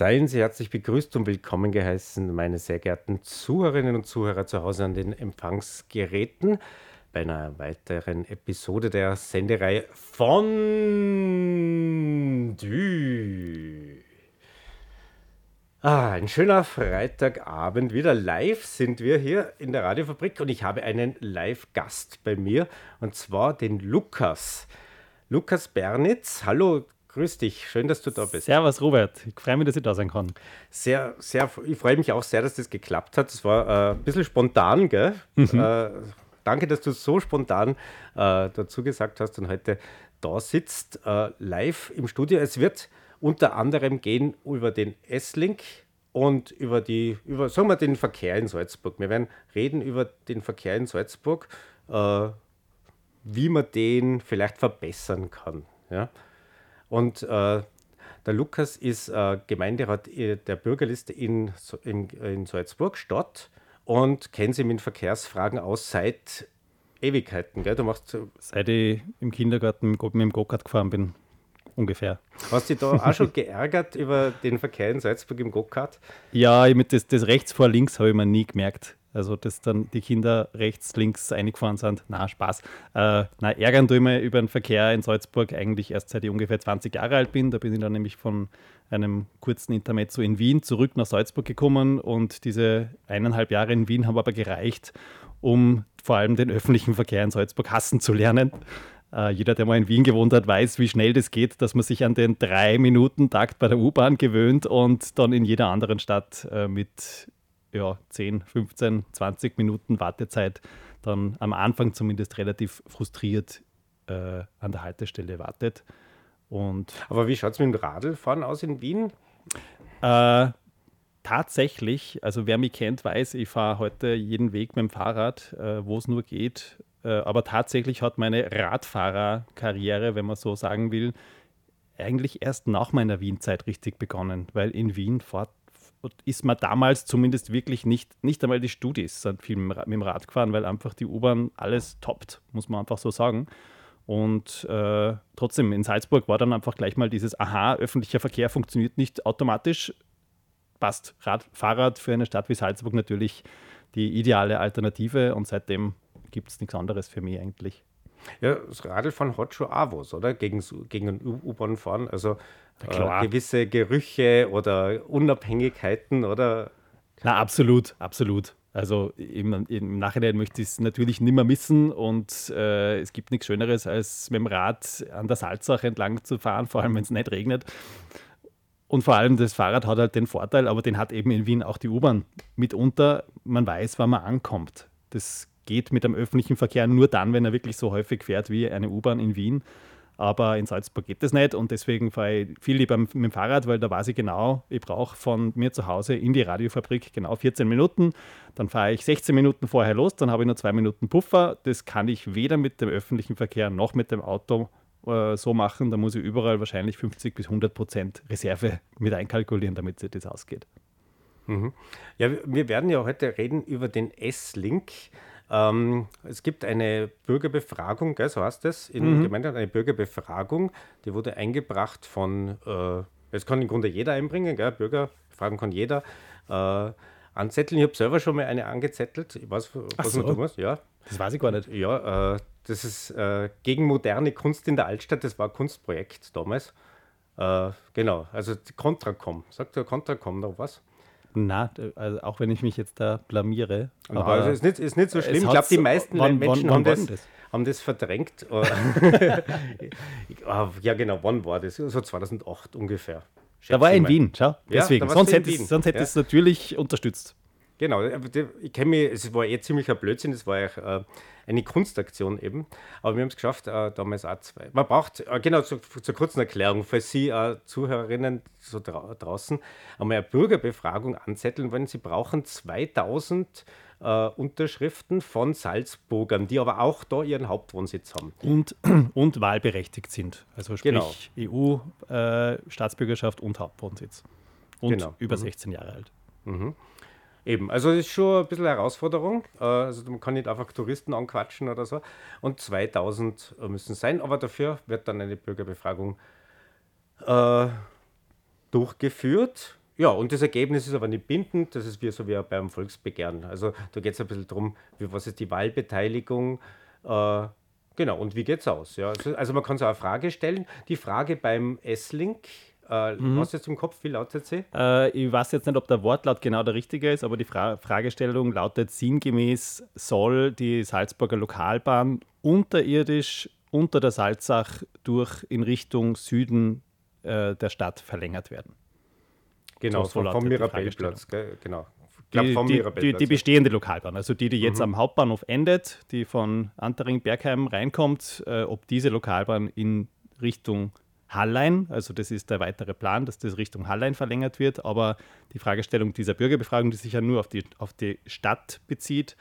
Seien Sie herzlich begrüßt und willkommen geheißen, meine sehr geehrten Zuhörerinnen und Zuhörer zu Hause an den Empfangsgeräten, bei einer weiteren Episode der Sendereihe von Dü. Ah, ein schöner Freitagabend. Wieder live sind wir hier in der Radiofabrik und ich habe einen Live-Gast bei mir und zwar den Lukas. Lukas Bernitz. Hallo, Grüß dich, schön, dass du da bist. Servus, Robert. Ich freue mich, dass ich da sein kann. Sehr, sehr, ich freue mich auch sehr, dass das geklappt hat. Es war äh, ein bisschen spontan, gell? Mhm. Äh, danke, dass du so spontan äh, dazu gesagt hast und heute da sitzt, äh, live im Studio. Es wird unter anderem gehen über den S-Link und über die, über, sagen wir, den Verkehr in Salzburg. Wir werden reden über den Verkehr in Salzburg, äh, wie man den vielleicht verbessern kann. Ja? Und äh, der Lukas ist äh, Gemeinderat äh, der Bürgerliste in, in, in Salzburg Stadt und kennt sich mit Verkehrsfragen aus seit Ewigkeiten. Gell? Du machst seit ich im Kindergarten mit dem Go-Kart gefahren bin, ungefähr. Hast du dich da auch schon geärgert über den Verkehr in Salzburg im Go-Kart? Ja, mit das, das rechts vor links habe ich mir nie gemerkt. Also, dass dann die Kinder rechts, links eingefahren sind. Na, Spaß. Äh, na, ärgern tue ich mich über den Verkehr in Salzburg eigentlich erst seit ich ungefähr 20 Jahre alt bin. Da bin ich dann nämlich von einem kurzen Intermezzo in Wien zurück nach Salzburg gekommen und diese eineinhalb Jahre in Wien haben aber gereicht, um vor allem den öffentlichen Verkehr in Salzburg hassen zu lernen. Uh, jeder, der mal in Wien gewohnt hat, weiß, wie schnell das geht, dass man sich an den drei Minuten Takt bei der U-Bahn gewöhnt und dann in jeder anderen Stadt uh, mit ja, 10, 15, 20 Minuten Wartezeit dann am Anfang zumindest relativ frustriert äh, an der Haltestelle wartet. Und Aber wie schaut es mit dem Radlfahren aus in Wien? Äh, tatsächlich, also wer mich kennt, weiß, ich fahre heute jeden Weg mit dem Fahrrad, äh, wo es nur geht. Äh, aber tatsächlich hat meine Radfahrerkarriere, wenn man so sagen will, eigentlich erst nach meiner Wien-Zeit richtig begonnen, weil in Wien fährt ist man damals zumindest wirklich nicht, nicht einmal die Studis sind viel mit dem Rad gefahren, weil einfach die U-Bahn alles toppt, muss man einfach so sagen. Und äh, trotzdem, in Salzburg war dann einfach gleich mal dieses, aha, öffentlicher Verkehr funktioniert nicht automatisch. Passt Rad, Fahrrad für eine Stadt wie Salzburg natürlich die ideale Alternative und seitdem gibt es nichts anderes für mich eigentlich. Ja, das hat schon auch was, oder? Gegen, gegen U-Bahn fahren. Also äh, gewisse Gerüche oder Unabhängigkeiten, oder? Na, absolut, absolut. Also im, im Nachhinein möchte ich es natürlich nicht mehr missen und äh, es gibt nichts Schöneres, als mit dem Rad an der Salzach entlang zu fahren, vor allem wenn es nicht regnet. Und vor allem das Fahrrad hat halt den Vorteil, aber den hat eben in Wien auch die U-Bahn mitunter. Man weiß, wann man ankommt. Das geht mit dem öffentlichen Verkehr nur dann, wenn er wirklich so häufig fährt wie eine U-Bahn in Wien. Aber in Salzburg geht das nicht und deswegen fahre ich viel lieber mit dem Fahrrad, weil da weiß ich genau, ich brauche von mir zu Hause in die Radiofabrik genau 14 Minuten. Dann fahre ich 16 Minuten vorher los, dann habe ich nur zwei Minuten Puffer. Das kann ich weder mit dem öffentlichen Verkehr noch mit dem Auto äh, so machen. Da muss ich überall wahrscheinlich 50 bis 100 Prozent Reserve mit einkalkulieren, damit sich das ausgeht. Mhm. Ja, wir werden ja heute reden über den S-Link. Ähm, es gibt eine Bürgerbefragung, gell, so heißt es, in mhm. Gemeinde, eine Bürgerbefragung, die wurde eingebracht von, äh, das kann im Grunde jeder einbringen, gell, Bürgerbefragung kann jeder äh, anzetteln. Ich habe selber schon mal eine angezettelt. Ich weiß, was so. du machst. Ja. Das weiß ich gar nicht. Ja, äh, das ist äh, gegen moderne Kunst in der Altstadt, das war ein Kunstprojekt damals. Äh, genau, also Contracom. Sagt der Contracom noch was? Na, also auch wenn ich mich jetzt da blamiere. Aber, es ist nicht, ist nicht so schlimm. Ich glaube, die meisten wann, Menschen wann, wann haben, das, das? haben das verdrängt. Ah, ja, genau, wann war das? So 2008 ungefähr. Da war er in Wien, schau. Deswegen. Ja, sonst hätte, es, sonst hätte ja. es natürlich unterstützt. Genau, ich kenne mich, es war eh ziemlicher Blödsinn, es war ja äh, eine Kunstaktion eben, aber wir haben es geschafft, äh, damals auch zwei. Man braucht, äh, genau, zur, zur, kurzen Erklärung, für Sie äh, Zuhörerinnen so dra draußen, einmal eine Bürgerbefragung anzetteln wollen. Sie brauchen 2000 äh, Unterschriften von Salzburgern, die aber auch da ihren Hauptwohnsitz haben. Und, und wahlberechtigt sind, also sprich genau. EU-Staatsbürgerschaft äh, und Hauptwohnsitz. Und genau. über mhm. 16 Jahre alt. Mhm. Eben, also es ist schon ein bisschen eine Herausforderung. Äh, also man kann nicht einfach Touristen anquatschen oder so. Und 2000 müssen es sein, aber dafür wird dann eine Bürgerbefragung äh, durchgeführt ja, und das Ergebnis ist aber nicht bindend, das ist wie so wie beim Volksbegehren. Also da geht es ein bisschen darum, wie, was ist die Wahlbeteiligung, äh, genau, und wie geht es aus? Ja? Also, also man kann so eine Frage stellen. Die Frage beim S-Link, äh, mhm. Hast du jetzt im Kopf, wie lautet sie? Äh, ich weiß jetzt nicht, ob der Wortlaut genau der richtige ist, aber die Fra Fragestellung lautet sinngemäß, soll die Salzburger Lokalbahn unterirdisch unter der Salzach durch in Richtung Süden äh, der Stadt verlängert werden? Genau, so vom, vom Mirabellplatz, genau. Die, die, die, die, bestehende Lokalbahn, also die, die jetzt mhm. am Hauptbahnhof endet, die von Antering-Bergheim reinkommt, äh, ob diese Lokalbahn in Richtung Hallein, also das ist der weitere Plan, dass das Richtung Hallein verlängert wird, aber die Fragestellung dieser Bürgerbefragung, die sich ja nur auf die, auf die Stadt bezieht,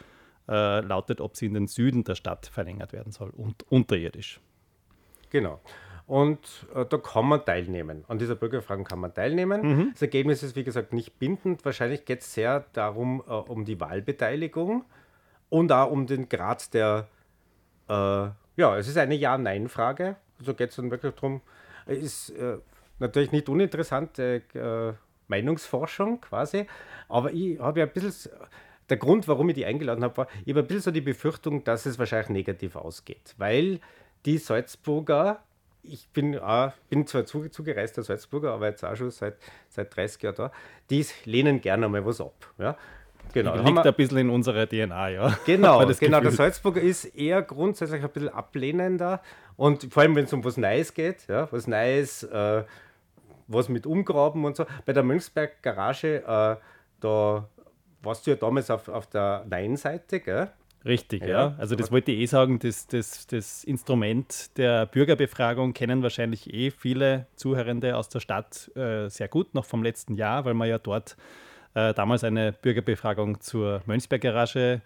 äh, lautet, ob sie in den Süden der Stadt verlängert werden soll und unterirdisch. Genau. Und äh, da kann man teilnehmen. An dieser Bürgerfrage kann man teilnemen. Mhm. Das Ergebnis ist, wie gesagt, nicht bindend. Wahrscheinlich geht es sehr darum, äh, um die Wahlbeteiligung und auch um den Grad der, äh, ja, es ist eine Ja-Nein-Frage. Also geht es dann wirklich darum, ist äh, natürlich nicht uninteressante äh, Meinungsforschung quasi, aber ich habe ja ein bisschen, der Grund, warum ich die eingeladen habe, war, ich habe ein bisschen so die Befürchtung, dass es wahrscheinlich negativ ausgeht, weil die Salzburger ich bin, auch, bin zwar zu, zugereister Salzburger, aber jetzt auch schon seit, seit 30 Jahren da, die lehnen gerne mal was ab. Ja? Genau, liegt wir, ein bisschen in unserer DNA, ja. Genau, genau der Salzburger ist eher grundsätzlich ein bisschen ablehnender und vor allem, wenn es um was Neues geht, ja, was Neues, äh, was mit Umgraben und so. Bei der Münchsberg Garage, äh, da warst du ja damals auf, auf der Nein-Seite, gell? Richtig, ja. ja. Also das wollte ich eh sagen, das, das, das Instrument der Bürgerbefragung kennen wahrscheinlich eh viele Zuhörende aus der Stadt äh, sehr gut, noch vom letzten Jahr, weil man ja dort äh, damals eine Bürgerbefragung zur Mönchsberg-Garage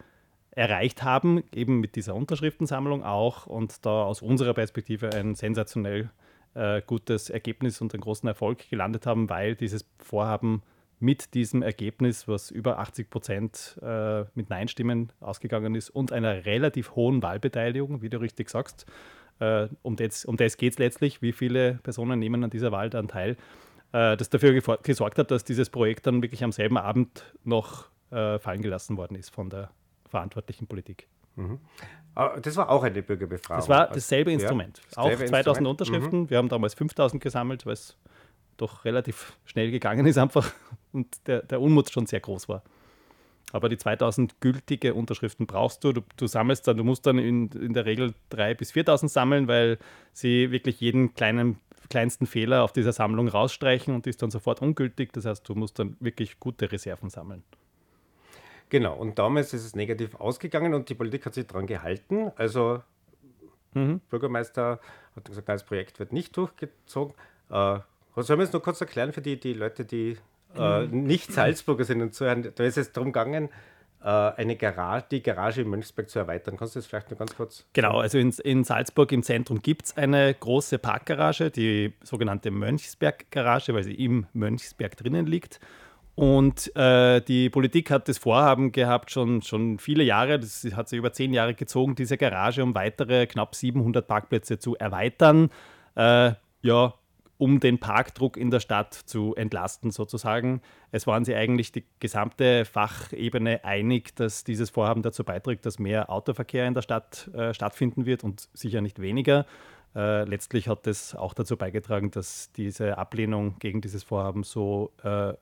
erreicht haben, eben mit dieser Unterschriftensammlung auch und da aus unserer Perspektive ein sensationell äh, gutes Ergebnis und einen großen Erfolg gelandet haben, weil dieses Vorhaben mit diesem Ergebnis, was über 80 Prozent äh, mit Nein-Stimmen ausgegangen ist und einer relativ hohen Wahlbeteiligung, wie du richtig sagst. Äh, um das, um das geht es letztlich. Wie viele Personen nehmen an dieser Wahl dann teil? Äh, das dafür gesorgt hat, dass dieses Projekt dann wirklich am selben Abend noch äh, fallen gelassen worden ist von der verantwortlichen Politik. Mhm. Ah, das war auch eine Bürgerbefragung. Das war dasselbe ja, Instrument. Auch 2000 Instrument. Unterschriften. Mhm. Wir haben damals 5000 gesammelt, weil es doch relativ schnell gegangen ist einfach und der, der Unmut schon sehr groß war. Aber die 2000 gültige Unterschriften brauchst du. Du, du sammelst dann, du musst dann in, in der Regel 3.000 bis 4.000 sammeln, weil sie wirklich jeden kleinen, kleinsten Fehler auf dieser Sammlung rausstreichen und die ist dann sofort ungültig. Das heißt, du musst dann wirklich gute Reserven sammeln. Genau, und damals ist es negativ ausgegangen und die Politik hat sich daran gehalten. Also, mhm. Bürgermeister hat gesagt, das Projekt wird nicht durchgezogen. Äh, Sollen wir es nur kurz erklären für die, die Leute, die äh, mhm. nicht Salzburger sind und zuhören? Da ist es darum gegangen, eine Garage, die Garage in Mönchsberg zu erweitern. Kannst du das vielleicht nur ganz kurz? Genau, also in, in Salzburg im Zentrum gibt es eine große Parkgarage, die sogenannte Mönchsberg-Garage, weil sie im Mönchsberg drinnen liegt. Und äh, die Politik hat das Vorhaben gehabt, schon, schon viele Jahre, das hat sich über zehn Jahre gezogen, diese Garage um weitere knapp 700 Parkplätze zu erweitern. Äh, ja, um den Parkdruck in der Stadt zu entlasten, sozusagen. Es waren sie eigentlich die gesamte Fachebene einig, dass dieses Vorhaben dazu beiträgt, dass mehr Autoverkehr in der Stadt äh, stattfinden wird und sicher nicht weniger. Äh, letztlich hat das auch dazu beigetragen, dass diese Ablehnung gegen dieses Vorhaben so äh,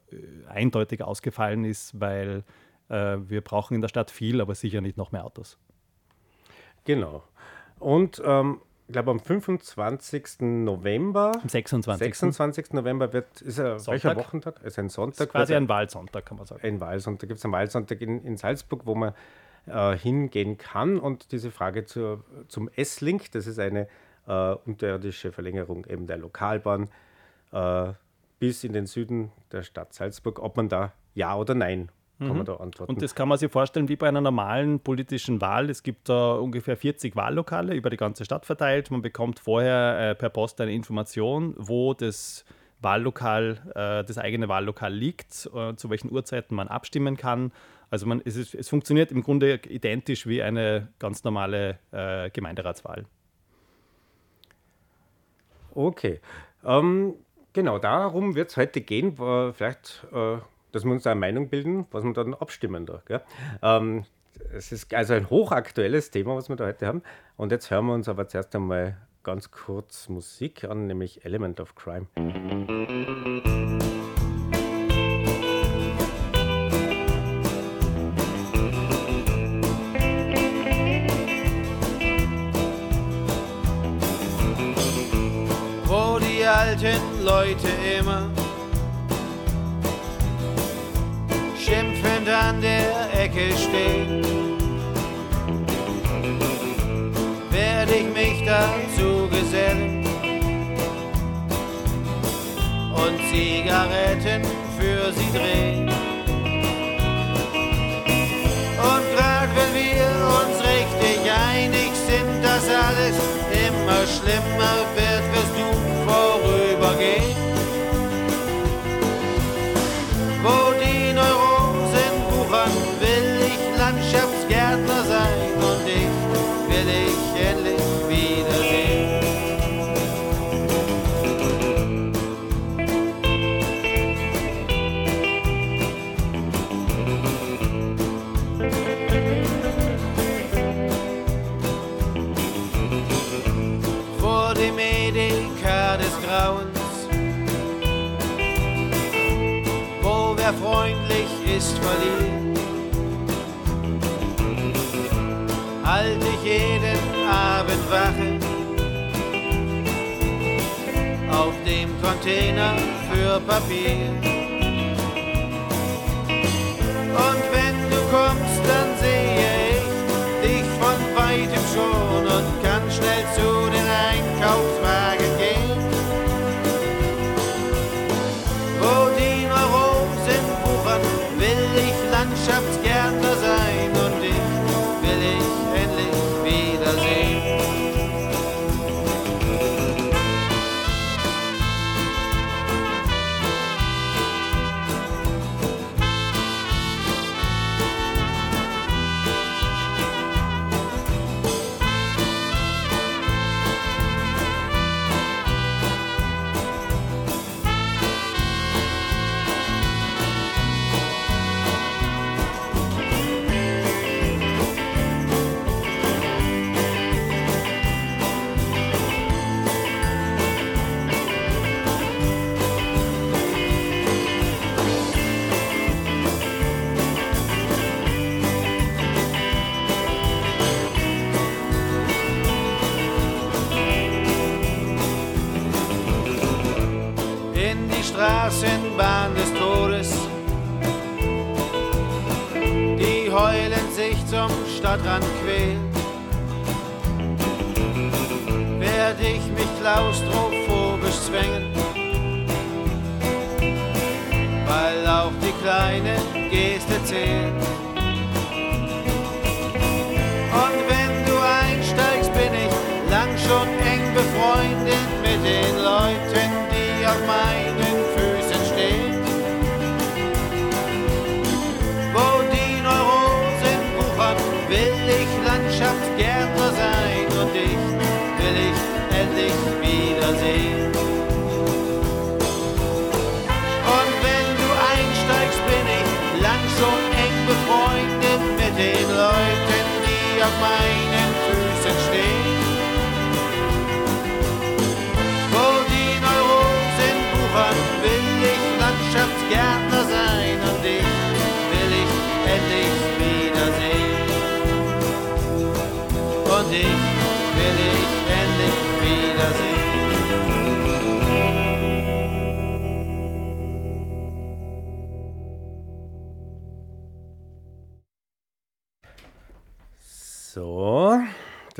eindeutig ausgefallen ist, weil äh, wir brauchen in der Stadt viel, aber sicher nicht noch mehr Autos. Genau. Und ähm, ich glaube am 25. November. Am 26. 26. November wird, ist er, Sonntag. welcher Wochentag? Ist ein Sonntag. Ist quasi ein Wahlsonntag, kann man sagen. Ein Wahlsonntag. Gibt es einen Wahlsonntag in, in Salzburg, wo man äh, hingehen kann. Und diese Frage zur, zum S-Link, das ist eine äh, unterirdische Verlängerung eben der Lokalbahn äh, bis in den Süden der Stadt Salzburg, ob man da Ja oder Nein kann mhm. man da antworten. Und das kann man sich vorstellen wie bei einer normalen politischen Wahl. Es gibt da ungefähr 40 Wahllokale über die ganze Stadt verteilt. Man bekommt vorher äh, per Post eine Information, wo das Wahllokal, äh, das eigene Wahllokal liegt, äh, zu welchen Uhrzeiten man abstimmen kann. Also man, es, ist, es funktioniert im Grunde identisch wie eine ganz normale äh, Gemeinderatswahl. Okay. Ähm, Genau, darum wird es heute gehen. Vielleicht, äh, dass wir uns da eine Meinung bilden, was wir dann abstimmen da. Ähm, es ist also ein hochaktuelles Thema, was wir da heute haben. Und jetzt hören wir uns aber zuerst einmal ganz kurz Musik an, nämlich Element of Crime. Wo die alten Leute immer und Zigaretten für sie drehen. Und grad wenn wir uns richtig einig sind, dass alles immer schlimmer wird, in die Straßenbahn des Todes. Die heulend sich zum Stadtrand quälen. Werd ich mich klaustrophobisch zwängen, weil auch die kleine Geste zählt. Und wenn du einsteigst, bin ich lang schon eng befreundet mit den Leuten, auf meinen Füßen stehen. Wo die Neurosen wuchern, will ich Landschaftsgärtner sein und dich will ich endlich wiedersehen.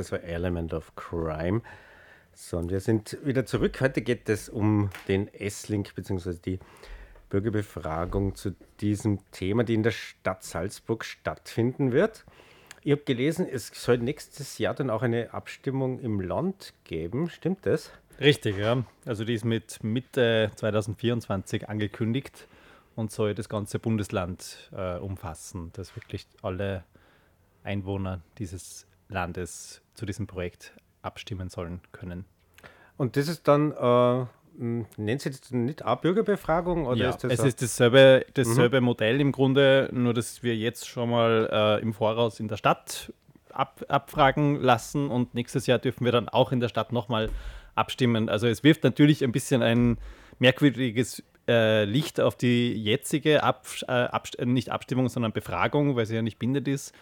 Das war Element of Crime. So, und wir sind wieder zurück. Heute geht es um den S-Link bzw. die Bürgerbefragung zu diesem Thema, die in der Stadt Salzburg stattfinden wird. Ich habe gelesen, es soll nächstes Jahr dann auch eine Abstimmung im Land geben. Stimmt das? Richtig, ja. Also die ist mit Mitte 2024 angekündigt und soll das ganze Bundesland äh, umfassen, dass wirklich alle Einwohner dieses Landes zu diesem Projekt abstimmen sollen können. Und das ist dann äh, hm, nennt sich das nicht auch Bürgerbefragung? Oder ja, ist das es ist dasselbe, dasselbe Modell im Grunde, nur dass wir jetzt schon mal äh, im Voraus in der Stadt ab, abfragen lassen und nächstes Jahr dürfen wir dann auch in der Stadt nochmal abstimmen. Also es wirft natürlich ein bisschen ein merkwürdiges äh, Licht auf die jetzige Ab, äh, Abst nicht Abstimmung, sondern Befragung, weil sie ja nicht bindend ist,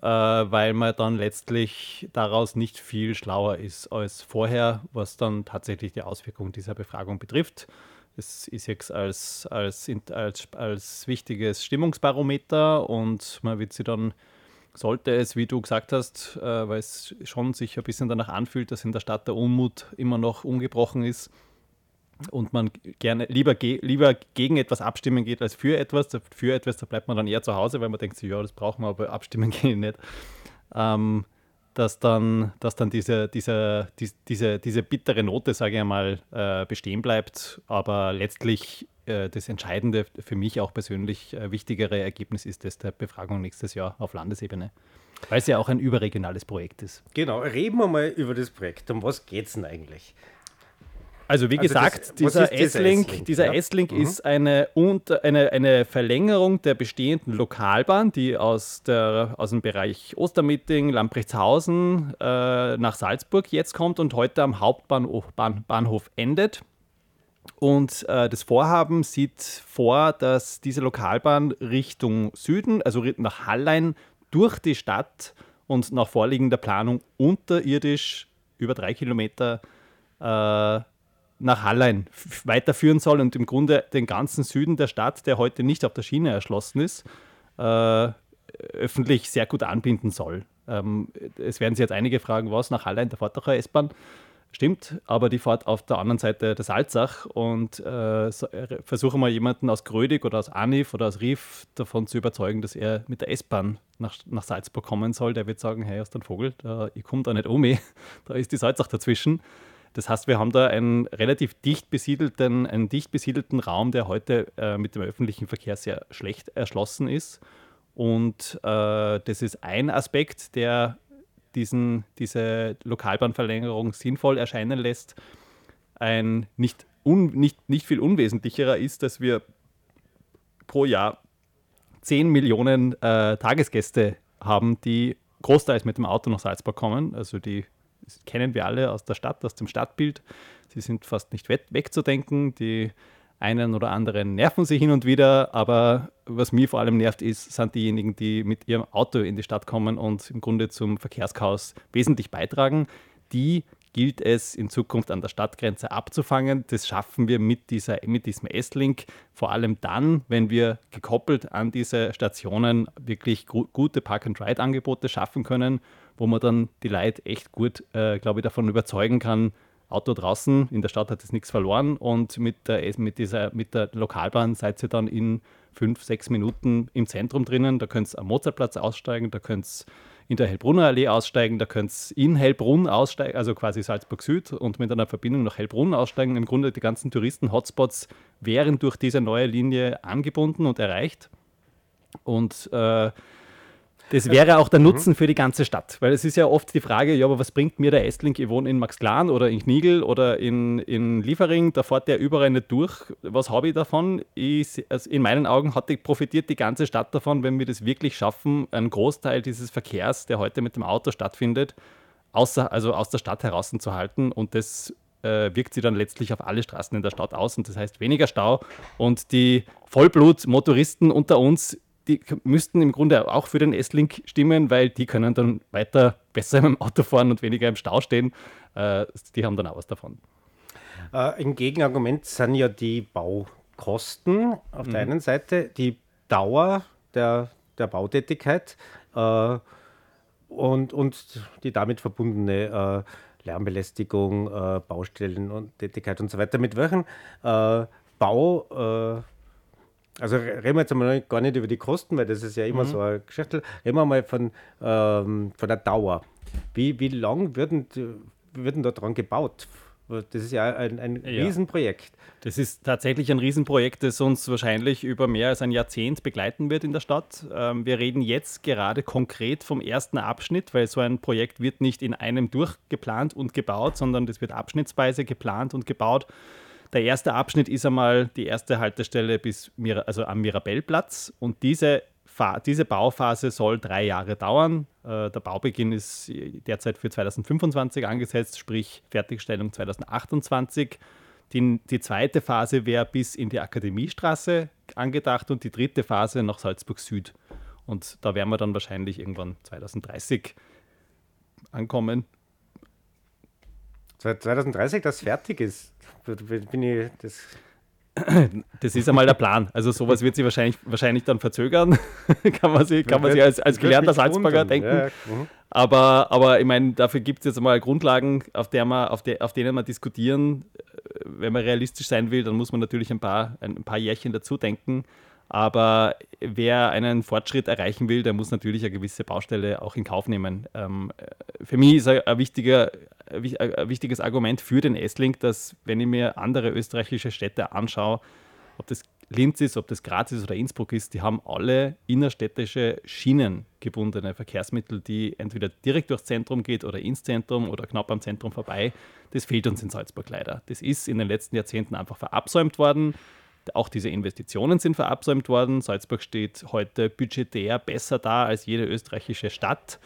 weil man dann letztlich daraus nicht viel schlauer ist als vorher, was dann tatsächlich die Auswirkungen dieser Befragung betrifft. Es ist jetzt als, als, als, als wichtiges Stimmungsbarometer und man wird sie dann, sollte es, wie du gesagt hast, äh, weil es schon sich ein bisschen danach anfühlt, dass in der Stadt der Unmut immer noch ungebrochen ist und man gerne lieber, ge lieber gegen etwas abstimmen geht als für etwas. Für etwas, da bleibt man dann eher zu Hause, weil man denkt, ja, das brauchen wir, aber abstimmen gehe ich nicht. Ähm, dass dann, dass dann diese, diese, dies- diese, diese bittere Note, sage ich einmal, äh, bestehen bleibt. Aber letztlich äh, das entscheidende, für mich auch persönlich äh, wichtigere Ergebnis ist das der Befragung nächstes Jahr auf Landesebene. Weil es ja auch ein überregionales Projekt ist. Genau, reden wir mal über das Projekt. Um was geht es denn eigentlich? Also wie Also das- gesagt, was dieser S-Link, dieser ja? S-Link ist eine, unter, eine, eine Verlängerung der bestehenden Lokalbahn, die aus, der, aus dem Bereich Ostermitting, Lamprechtshausen äh, nach Salzburg jetzt kommt und heute am Hauptbahnhof Bahn, Bahnhof endet. Und äh, das Vorhaben sieht vor, dass diese Lokalbahn Richtung Süden, also nach Hallein, durch die Stadt und nach vorliegender Planung unterirdisch über drei Kilometer äh, nach Hallein weiterführen soll und im Grunde den ganzen Süden der Stadt, der heute nicht auf der Schiene erschlossen ist, äh, öffentlich sehr gut anbinden soll. Ähm, es werden sich jetzt einige fragen, was nach Hallein, doch eine S-Bahn. Stimmt, aber die fährt auf der anderen Seite der Salzach und äh, so, äh, versuche mal jemanden aus Grödig oder aus Anif oder aus Rief davon zu überzeugen, dass er mit der S-Bahn nach, nach Salzburg kommen soll. Der wird sagen, hey, aus dem Vogel, da, ich komme da nicht um, eh. da ist die Salzach dazwischen. Das heißt, wir haben da einen relativ dicht besiedelten, einen dicht besiedelten Raum, der heute äh, mit dem öffentlichen Verkehr sehr schlecht erschlossen ist. Und äh, das ist ein Aspekt, der diesen, diese Lokalbahnverlängerung sinnvoll erscheinen lässt. Ein nicht, un, nicht, nicht viel unwesentlicherer ist, dass wir pro Jahr 10 Millionen äh, Tagesgäste haben, die großteils mit dem Auto nach Salzburg kommen. Also die das kennen wir alle aus der Stadt, aus dem Stadtbild. Sie sind fast nicht we- wegzudenken. Die einen oder anderen nerven sie hin und wieder, aber was mir vor allem nervt, ist, sind diejenigen, die mit ihrem Auto in die Stadt kommen und im Grunde zum Verkehrschaos wesentlich beitragen. Die gilt es in Zukunft an der Stadtgrenze abzufangen. Das schaffen wir mit, dieser, mit diesem S-Link, vor allem dann, wenn wir gekoppelt an diese Stationen wirklich gu gute Park-and-Ride-Angebote schaffen können, wo man dann die Leute echt gut, äh, glaube ich, davon überzeugen kann, Auto draußen, in der Stadt hat es nichts verloren und mit der, mit, dieser, mit der Lokalbahn seid ihr dann in fünf, sechs Minuten im Zentrum drinnen. Da könnt ihr am Mozartplatz aussteigen, da könnt ihr in der Hellbrunner Allee aussteigen, da könnt ihr in Hellbrunn aussteigen, also quasi Salzburg Süd und mit einer Verbindung nach Hellbrunn aussteigen. Im Grunde die ganzen Touristen-Hotspots wären durch diese neue Linie angebunden und erreicht. Und äh, das wäre auch der Nutzen für die ganze Stadt, weil es ist ja oft die Frage, ja, aber was bringt mir der Estlink? Ich wohne in Maxglan oder in Knigel oder in, in Liefering, da fährt der überall nicht durch. Was habe ich davon? Ich, also in meinen Augen hat die, profitiert die ganze Stadt davon, wenn wir das wirklich schaffen, einen Großteil dieses Verkehrs, der heute mit dem Auto stattfindet, außer, also aus der Stadt heraus zu halten und das äh, wirkt sich dann letztlich auf alle Straßen in der Stadt aus und das heißt weniger Stau und die Vollblut-Motoristen unter uns die müssten im Grunde auch für den S-Link stimmen, weil die können dann weiter besser dem Auto fahren und weniger im Stau stehen. Äh, die haben dann auch was davon. Äh, ein Gegenargument sind ja die Baukosten auf Mhm. der einen Seite, die Dauer der, der Bautätigkeit äh, und, und die damit verbundene äh, Lärmbelästigung, äh, Baustellen und Tätigkeit und so weiter. Mit welchem äh, Bau, also re- reden wir jetzt einmal gar nicht über die Kosten, weil das ist ja immer so ein Geschäft. Reden wir mal von, ähm, von der Dauer. Wie, wie lang würden, die- würden da dran gebaut? Das ist ja ein, ein Ja. Riesenprojekt. Das ist tatsächlich ein Riesenprojekt, das uns wahrscheinlich über mehr als ein Jahrzehnt begleiten wird in der Stadt. Ähm, wir reden jetzt gerade konkret vom ersten Abschnitt, weil so ein Projekt wird nicht in einem durchgeplant und gebaut, sondern das wird abschnittsweise geplant und gebaut. Der erste Abschnitt ist einmal die erste Haltestelle bis Mir also am Mirabellplatz und diese, diese Bauphase soll drei Jahre dauern. Äh, der Baubeginn ist derzeit für 2025 angesetzt, sprich Fertigstellung 2028. Die, die zweite Phase wäre bis in die Akademiestraße angedacht und die dritte Phase nach Salzburg Süd. Und da werden wir dann wahrscheinlich irgendwann 2030 ankommen. 2030, das fertig ist, bin ich das. Das ist einmal der Plan. Also sowas wird sich wahrscheinlich, wahrscheinlich dann verzögern, kann man sich, kann man sich als, als gelernter Salzburger denken. Ja, mhm. aber, aber ich meine, dafür gibt es jetzt einmal Grundlagen, auf, der man, auf, de, auf denen wir diskutieren. Wenn man realistisch sein will, dann muss man natürlich ein paar, ein paar Jährchen dazu denken. Aber wer einen Fortschritt erreichen will, der muss natürlich eine gewisse Baustelle auch in Kauf nehmen. Ähm, für mich ist ein, wichtiger, ein wichtiges Argument für den S-Link, dass wenn ich mir andere österreichische Städte anschaue, ob das Linz ist, ob das Graz ist oder Innsbruck ist, die haben alle innerstädtische schienengebundene Verkehrsmittel, die entweder direkt durchs Zentrum geht oder ins Zentrum oder knapp am Zentrum vorbei. Das fehlt uns in Salzburg leider. Das ist in den letzten Jahrzehnten einfach verabsäumt worden. Auch diese Investitionen sind verabsäumt worden. Salzburg steht heute budgetär besser da als jede österreichische Stadt.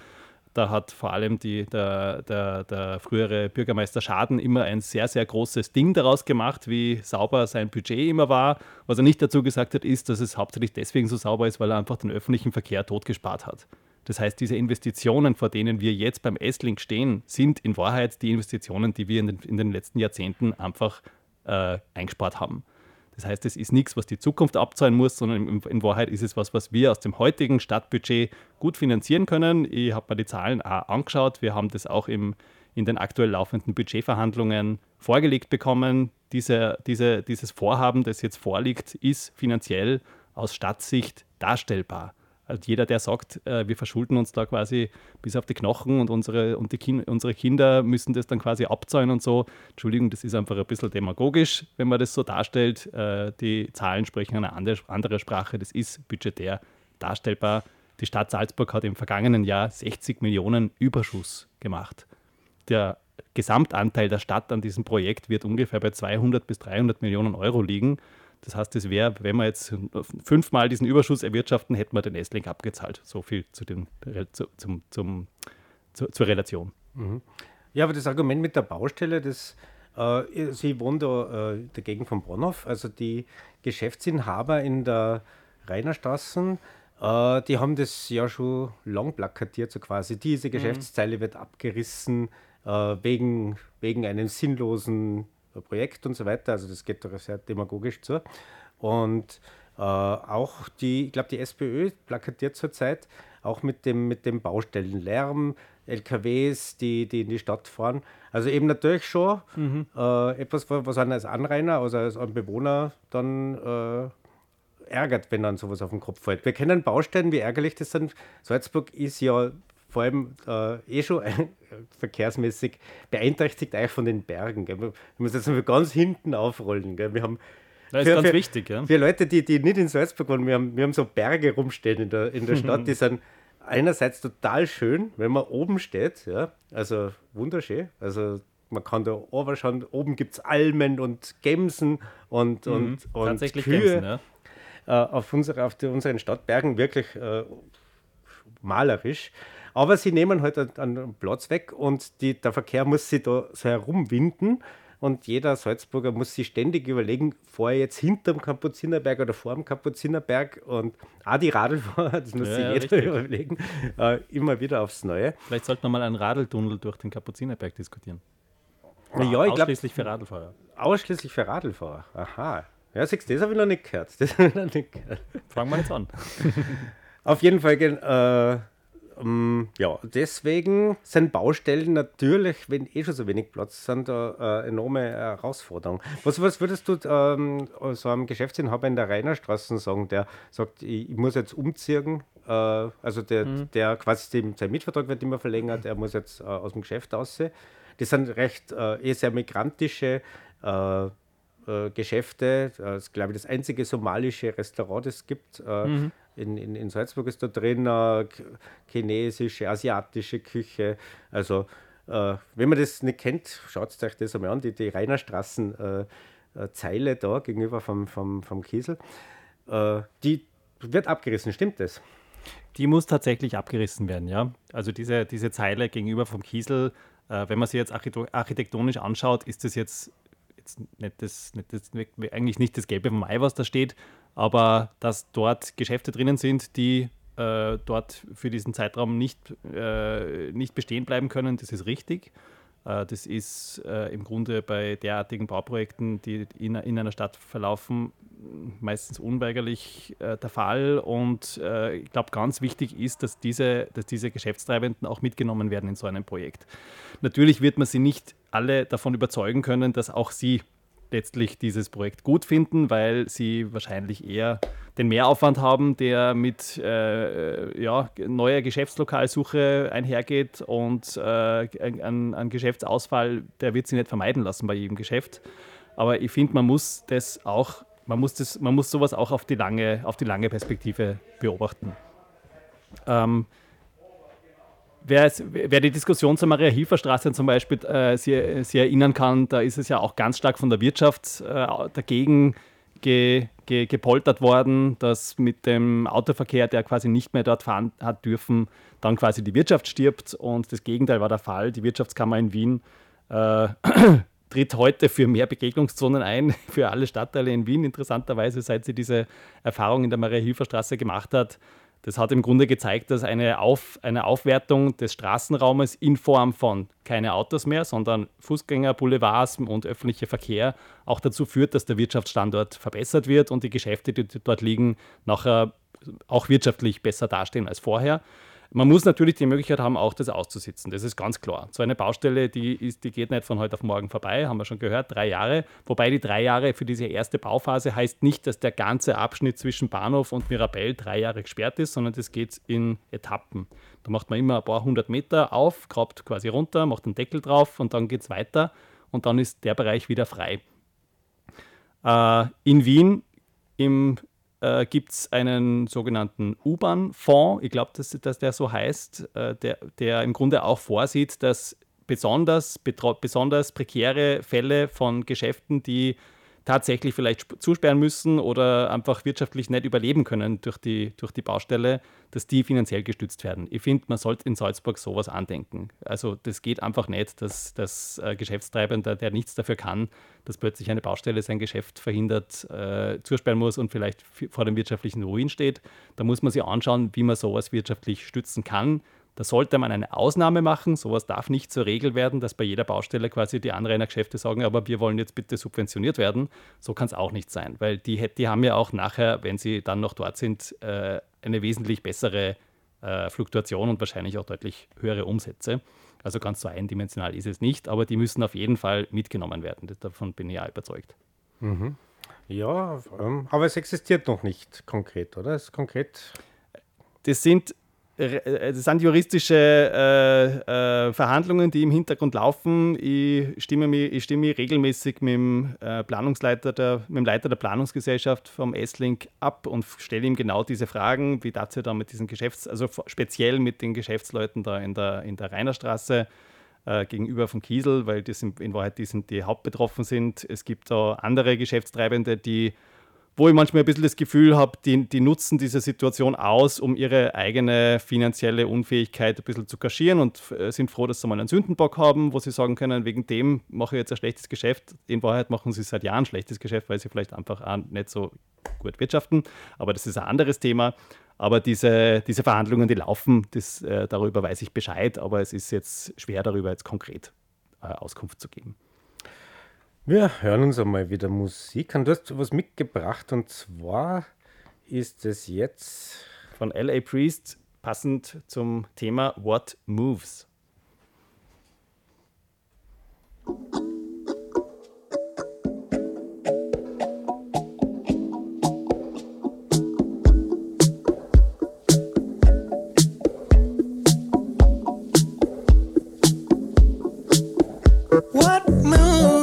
Da hat vor allem die, der, der, der, frühere Bürgermeister Schaden immer ein sehr, sehr großes Ding daraus gemacht, wie sauber sein Budget immer war. Was er nicht dazu gesagt hat, ist, dass es hauptsächlich deswegen so sauber ist, weil er einfach den öffentlichen Verkehr totgespart hat. Das heißt, diese Investitionen, vor denen wir jetzt beim S-Link stehen, sind in Wahrheit die Investitionen, die wir in den, in den letzten Jahrzehnten einfach äh, eingespart haben. Das heißt, es ist nichts, was die Zukunft abzahlen muss, sondern in, Wahrheit ist es was, was wir aus dem heutigen Stadtbudget gut finanzieren können. Ich habe mir die Zahlen auch angeschaut. Wir haben das auch im, in den aktuell laufenden Budgetverhandlungen vorgelegt bekommen. Diese, diese, dieses Vorhaben, das jetzt vorliegt, ist finanziell aus Stadtsicht darstellbar. Also jeder, der sagt, äh, wir verschulden uns da quasi bis auf die Knochen und unsere, und die kind, unsere Kinder müssen das dann quasi abzahlen und so. Entschuldigung, das ist einfach ein bisschen demagogisch, wenn man das so darstellt. Äh, die Zahlen sprechen eine andere, andere Sprache. Das ist budgetär darstellbar. Die Stadt Salzburg hat im vergangenen Jahr 60 Millionen Überschuss gemacht. Der Gesamtanteil der Stadt an diesem Projekt wird ungefähr bei 200 bis 300 Millionen Euro liegen. Das heißt, es wäre, wenn wir jetzt fünfmal diesen Überschuss erwirtschaften, hätten wir den S-Link abgezahlt. So viel zu den, zu, zum, zum, zu, zur Relation. Mhm. Ja, aber das Argument mit der Baustelle, das, äh, Sie wohnen da äh, dagegen von Bonhoff, also die Geschäftsinhaber in der Rainerstraße, äh, die haben das ja schon lang plakatiert, so quasi. Diese mhm. Geschäftszeile mhm. wird abgerissen äh, wegen, wegen einem sinnlosen Projekt und so weiter. Also das geht doch sehr demagogisch zu. Und äh, auch die, ich glaube, die SPÖ plakatiert zurzeit auch mit dem, mit dem Baustellenlärm, LKWs, die, die in die Stadt fahren. Also eben natürlich schon mhm. äh, etwas, was einen als Anrainer, also als Bewohner dann äh, ärgert, wenn dann sowas auf den Kopf fällt. Wir kennen Baustellen, wie ärgerlich das sind. Salzburg ist ja vor allem äh, eh schon äh, verkehrsmäßig beeinträchtigt eigentlich von den Bergen. Gell. Wir müssen jetzt ganz hinten aufrollen. Gell. Wir haben das ist für, ganz für, wichtig. Ja. Für Leute, die, die nicht in Salzburg wohnen, wir haben, wir haben so Berge rumstehen in der, in der Stadt, die sind einerseits total schön, wenn man oben steht, ja, also wunderschön. Also man kann da oben schauen, oben gibt es Almen und Gemsen und, mhm, und, und Kühe. Gemsen, ja. äh, auf, unsere, auf die, unseren Stadtbergen wirklich äh, malerisch. Aber sie nehmen halt einen Platz weg und die, der Verkehr muss sich da so herumwinden. Und jeder Salzburger muss sich ständig überlegen, fahre ich jetzt hinterm Kapuzinerberg oder vor dem Kapuzinerberg? Und auch die Radlfahrer, das muss ja, sich ja, jeder richtig. überlegen, äh, immer wieder aufs Neue. Vielleicht sollte man mal einen Radeltunnel durch den Kapuzinerberg diskutieren. Ja, ich ausschließlich glaub, für Radlfahrer. Ausschließlich für Radlfahrer, aha. Ja, siehst das habe ich noch nicht gehört. Das habe ich noch nicht gehört. Fangen wir jetzt an. Auf jeden Fall äh, ähm, ja, deswegen sind Baustellen natürlich, wenn eh schon so wenig Platz sind, da eine enorme Herausforderung. Was, was würdest du ähm, so einem Geschäftsinhaber in der Rainerstraße sagen, der sagt, ich, ich muss jetzt umziehen, äh, also der, mhm. der quasi dem, sein Mietvertrag wird immer verlängert, er muss jetzt äh, aus dem Geschäft aussehen. Das sind recht äh, eh sehr migrantische äh, äh, Geschäfte. Das ist, glaube ich, das einzige somalische Restaurant, das es gibt. Äh, mhm in, in, in Salzburg ist da drin äh, chinesische, asiatische Küche. Also, äh, wenn man das nicht kennt, schaut euch das einmal an. Die, die Rainerstraßen, äh, äh, Zeile da gegenüber vom, vom, vom Kiesel. Äh, die wird abgerissen, stimmt das? Die muss tatsächlich abgerissen werden, ja. Also diese, diese Zeile gegenüber vom Kiesel, äh, wenn man sie jetzt architektonisch anschaut, ist das jetzt, jetzt nicht das, nicht das, eigentlich nicht das Gelbe vom Ei, was da steht, aber dass dort Geschäfte drinnen sind, die äh, dort für diesen Zeitraum nicht, äh, nicht bestehen bleiben können, das ist richtig. Äh, das ist äh, im Grunde bei derartigen Bauprojekten, die in, in einer Stadt verlaufen, meistens unweigerlich äh, der Fall. Und ich glaube, ganz wichtig ist, dass diese, dass diese Geschäftstreibenden auch mitgenommen werden in so einem Projekt. Natürlich wird man sie nicht alle davon überzeugen können, dass auch sie letztlich dieses Projekt gut finden, weil sie wahrscheinlich eher den Mehraufwand haben, der mit äh, ja, neuer Geschäftslokalsuche einhergeht und äh, ein, ein, Geschäftsausfall, der wird sie nicht vermeiden lassen bei jedem Geschäft. Aber ich finde, man muss das auch, man muss das, man muss sowas auch auf die lange, auf die lange Perspektive beobachten. Ähm, Wer, wer, die Diskussion zur Maria-Hilfer-Straße zum Beispiel äh, sich, sich, erinnern kann, da ist es ja auch ganz stark von der Wirtschaft äh, dagegen ge, ge, gepoltert worden, dass mit dem Autoverkehr, der quasi nicht mehr dort fahren hat dürfen, dann quasi die Wirtschaft stirbt. Und das Gegenteil war der Fall. Die Wirtschaftskammer in Wien äh, tritt heute für mehr Begegnungszonen ein, für alle Stadtteile in Wien, interessanterweise, seit sie diese Erfahrung in der Maria-Hilfer-Straße gemacht hat. Das hat im Grunde gezeigt, dass eine, Auf, eine Aufwertung des Straßenraumes in Form von keine Autos mehr, sondern Fußgänger, Boulevards und öffentlicher Verkehr auch dazu führt, dass der Wirtschaftsstandort verbessert wird und die Geschäfte, die dort liegen, nachher auch wirtschaftlich besser dastehen als vorher. Man muss natürlich die Möglichkeit haben, auch das auszusitzen. Das ist ganz klar. So eine Baustelle, die, ist, die geht nicht von heute auf morgen vorbei, haben wir schon gehört, drei Jahre. Wobei die drei Jahre für diese erste Bauphase heißt nicht, dass der ganze Abschnitt zwischen Bahnhof und Mirabell drei Jahre gesperrt ist, sondern das geht in Etappen. Da macht man immer ein paar hundert Meter auf, grabt quasi runter, macht einen Deckel drauf und dann geht es weiter und dann ist der Bereich wieder frei. Äh, in Wien im äh, gibt es einen sogenannten U-Bahn-Fonds, ich glaube, dass, dass der so heißt, äh, der, der im Grunde auch vorsieht, dass besonders, besonders prekäre Fälle von Geschäften, die tatsächlich vielleicht zusperren müssen oder einfach wirtschaftlich nicht überleben können durch die, durch die Baustelle, dass die finanziell gestützt werden. Ich finde, man sollte in Salzburg sowas andenken. Also das geht einfach nicht, dass das äh, Geschäftstreibender, der nichts dafür kann, dass plötzlich eine Baustelle sein Geschäft verhindert, äh, zusperren muss und vielleicht vor dem wirtschaftlichen Ruin steht. Da muss man sich anschauen, wie man sowas wirtschaftlich stützen kann da sollte man eine Ausnahme machen. Sowas darf nicht zur Regel werden, dass bei jeder Baustelle quasi die Anrainergeschäfte sagen, aber wir wollen jetzt bitte subventioniert werden. So kann es auch nicht sein, weil die, die haben ja auch nachher, wenn sie dann noch dort sind, äh, eine wesentlich bessere äh, Fluktuation und wahrscheinlich auch deutlich höhere Umsätze. Also ganz so eindimensional ist es nicht, aber die müssen auf jeden Fall mitgenommen werden. Davon bin ich ja überzeugt. Mhm. Ja, ähm, aber es existiert noch nicht konkret, oder? Es ist konkret. Das sind äh, das sind juristische äh, äh, Verhandlungen, die im Hintergrund laufen. Ich stimme mich, ich stimme mich regelmäßig mit dem äh, Planungsleiter, der, mit dem Leiter der Planungsgesellschaft vom S-Link ab und stelle ihm genau diese Fragen, wie dazu da mit diesen Geschäfts-, also speziell mit den Geschäftsleuten da in der, in der Rainerstraße äh, gegenüber vom Kiesel, weil das in, in Wahrheit die sind, die hauptbetroffen sind. Es gibt da andere Geschäftstreibende, die wo ich manchmal ein bisschen das Gefühl habe, die, die nutzen diese Situation aus, um ihre eigene finanzielle Unfähigkeit ein bisschen zu kaschieren und äh, sind froh, dass sie mal einen Sündenbock haben, wo sie sagen können, wegen dem mache ich jetzt ein schlechtes Geschäft. In Wahrheit machen sie seit Jahren ein schlechtes Geschäft, weil sie vielleicht einfach auch nicht so gut wirtschaften. Aber das ist ein anderes Thema. Aber diese, diese Verhandlungen, die laufen, das, äh, darüber weiß ich Bescheid, aber es ist jetzt schwer, darüber jetzt konkret äh, Auskunft zu geben. Wir hören uns einmal wieder Musik Und Du hast was mitgebracht und zwar ist es jetzt von L.A. Priest passend zum Thema What Moves. moves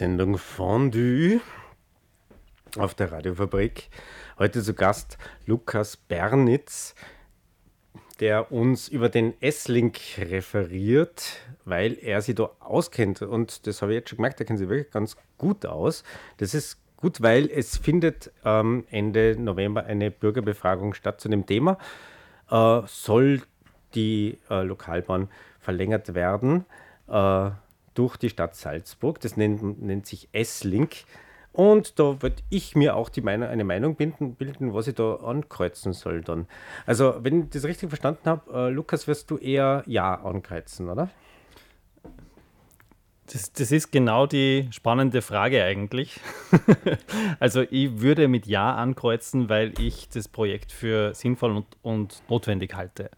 Sendung Fondue auf der Radiofabrik. Heute zu Gast Lukas Bernitz, der uns über den S-Link referiert, weil er sich da auskennt. Und das habe ich jetzt schon gemerkt, er kennt sich wirklich ganz gut aus. Das ist gut, weil es findet ähm, Ende November eine Bürgerbefragung statt zu dem Thema. Äh, soll die äh, Lokalbahn verlängert werden? Äh, durch die Stadt Salzburg. Das nennt, nennt sich S-Link. Und da würde ich mir auch die Meinung, eine Meinung bilden, bilden, was ich da ankreuzen soll dann. Also, wenn ich das richtig verstanden habe, äh, Lukas, wirst du eher Ja ankreuzen, oder? Das, das ist genau die spannende Frage eigentlich. also ich würde mit Ja ankreuzen, weil ich das Projekt für sinnvoll und, und notwendig halte.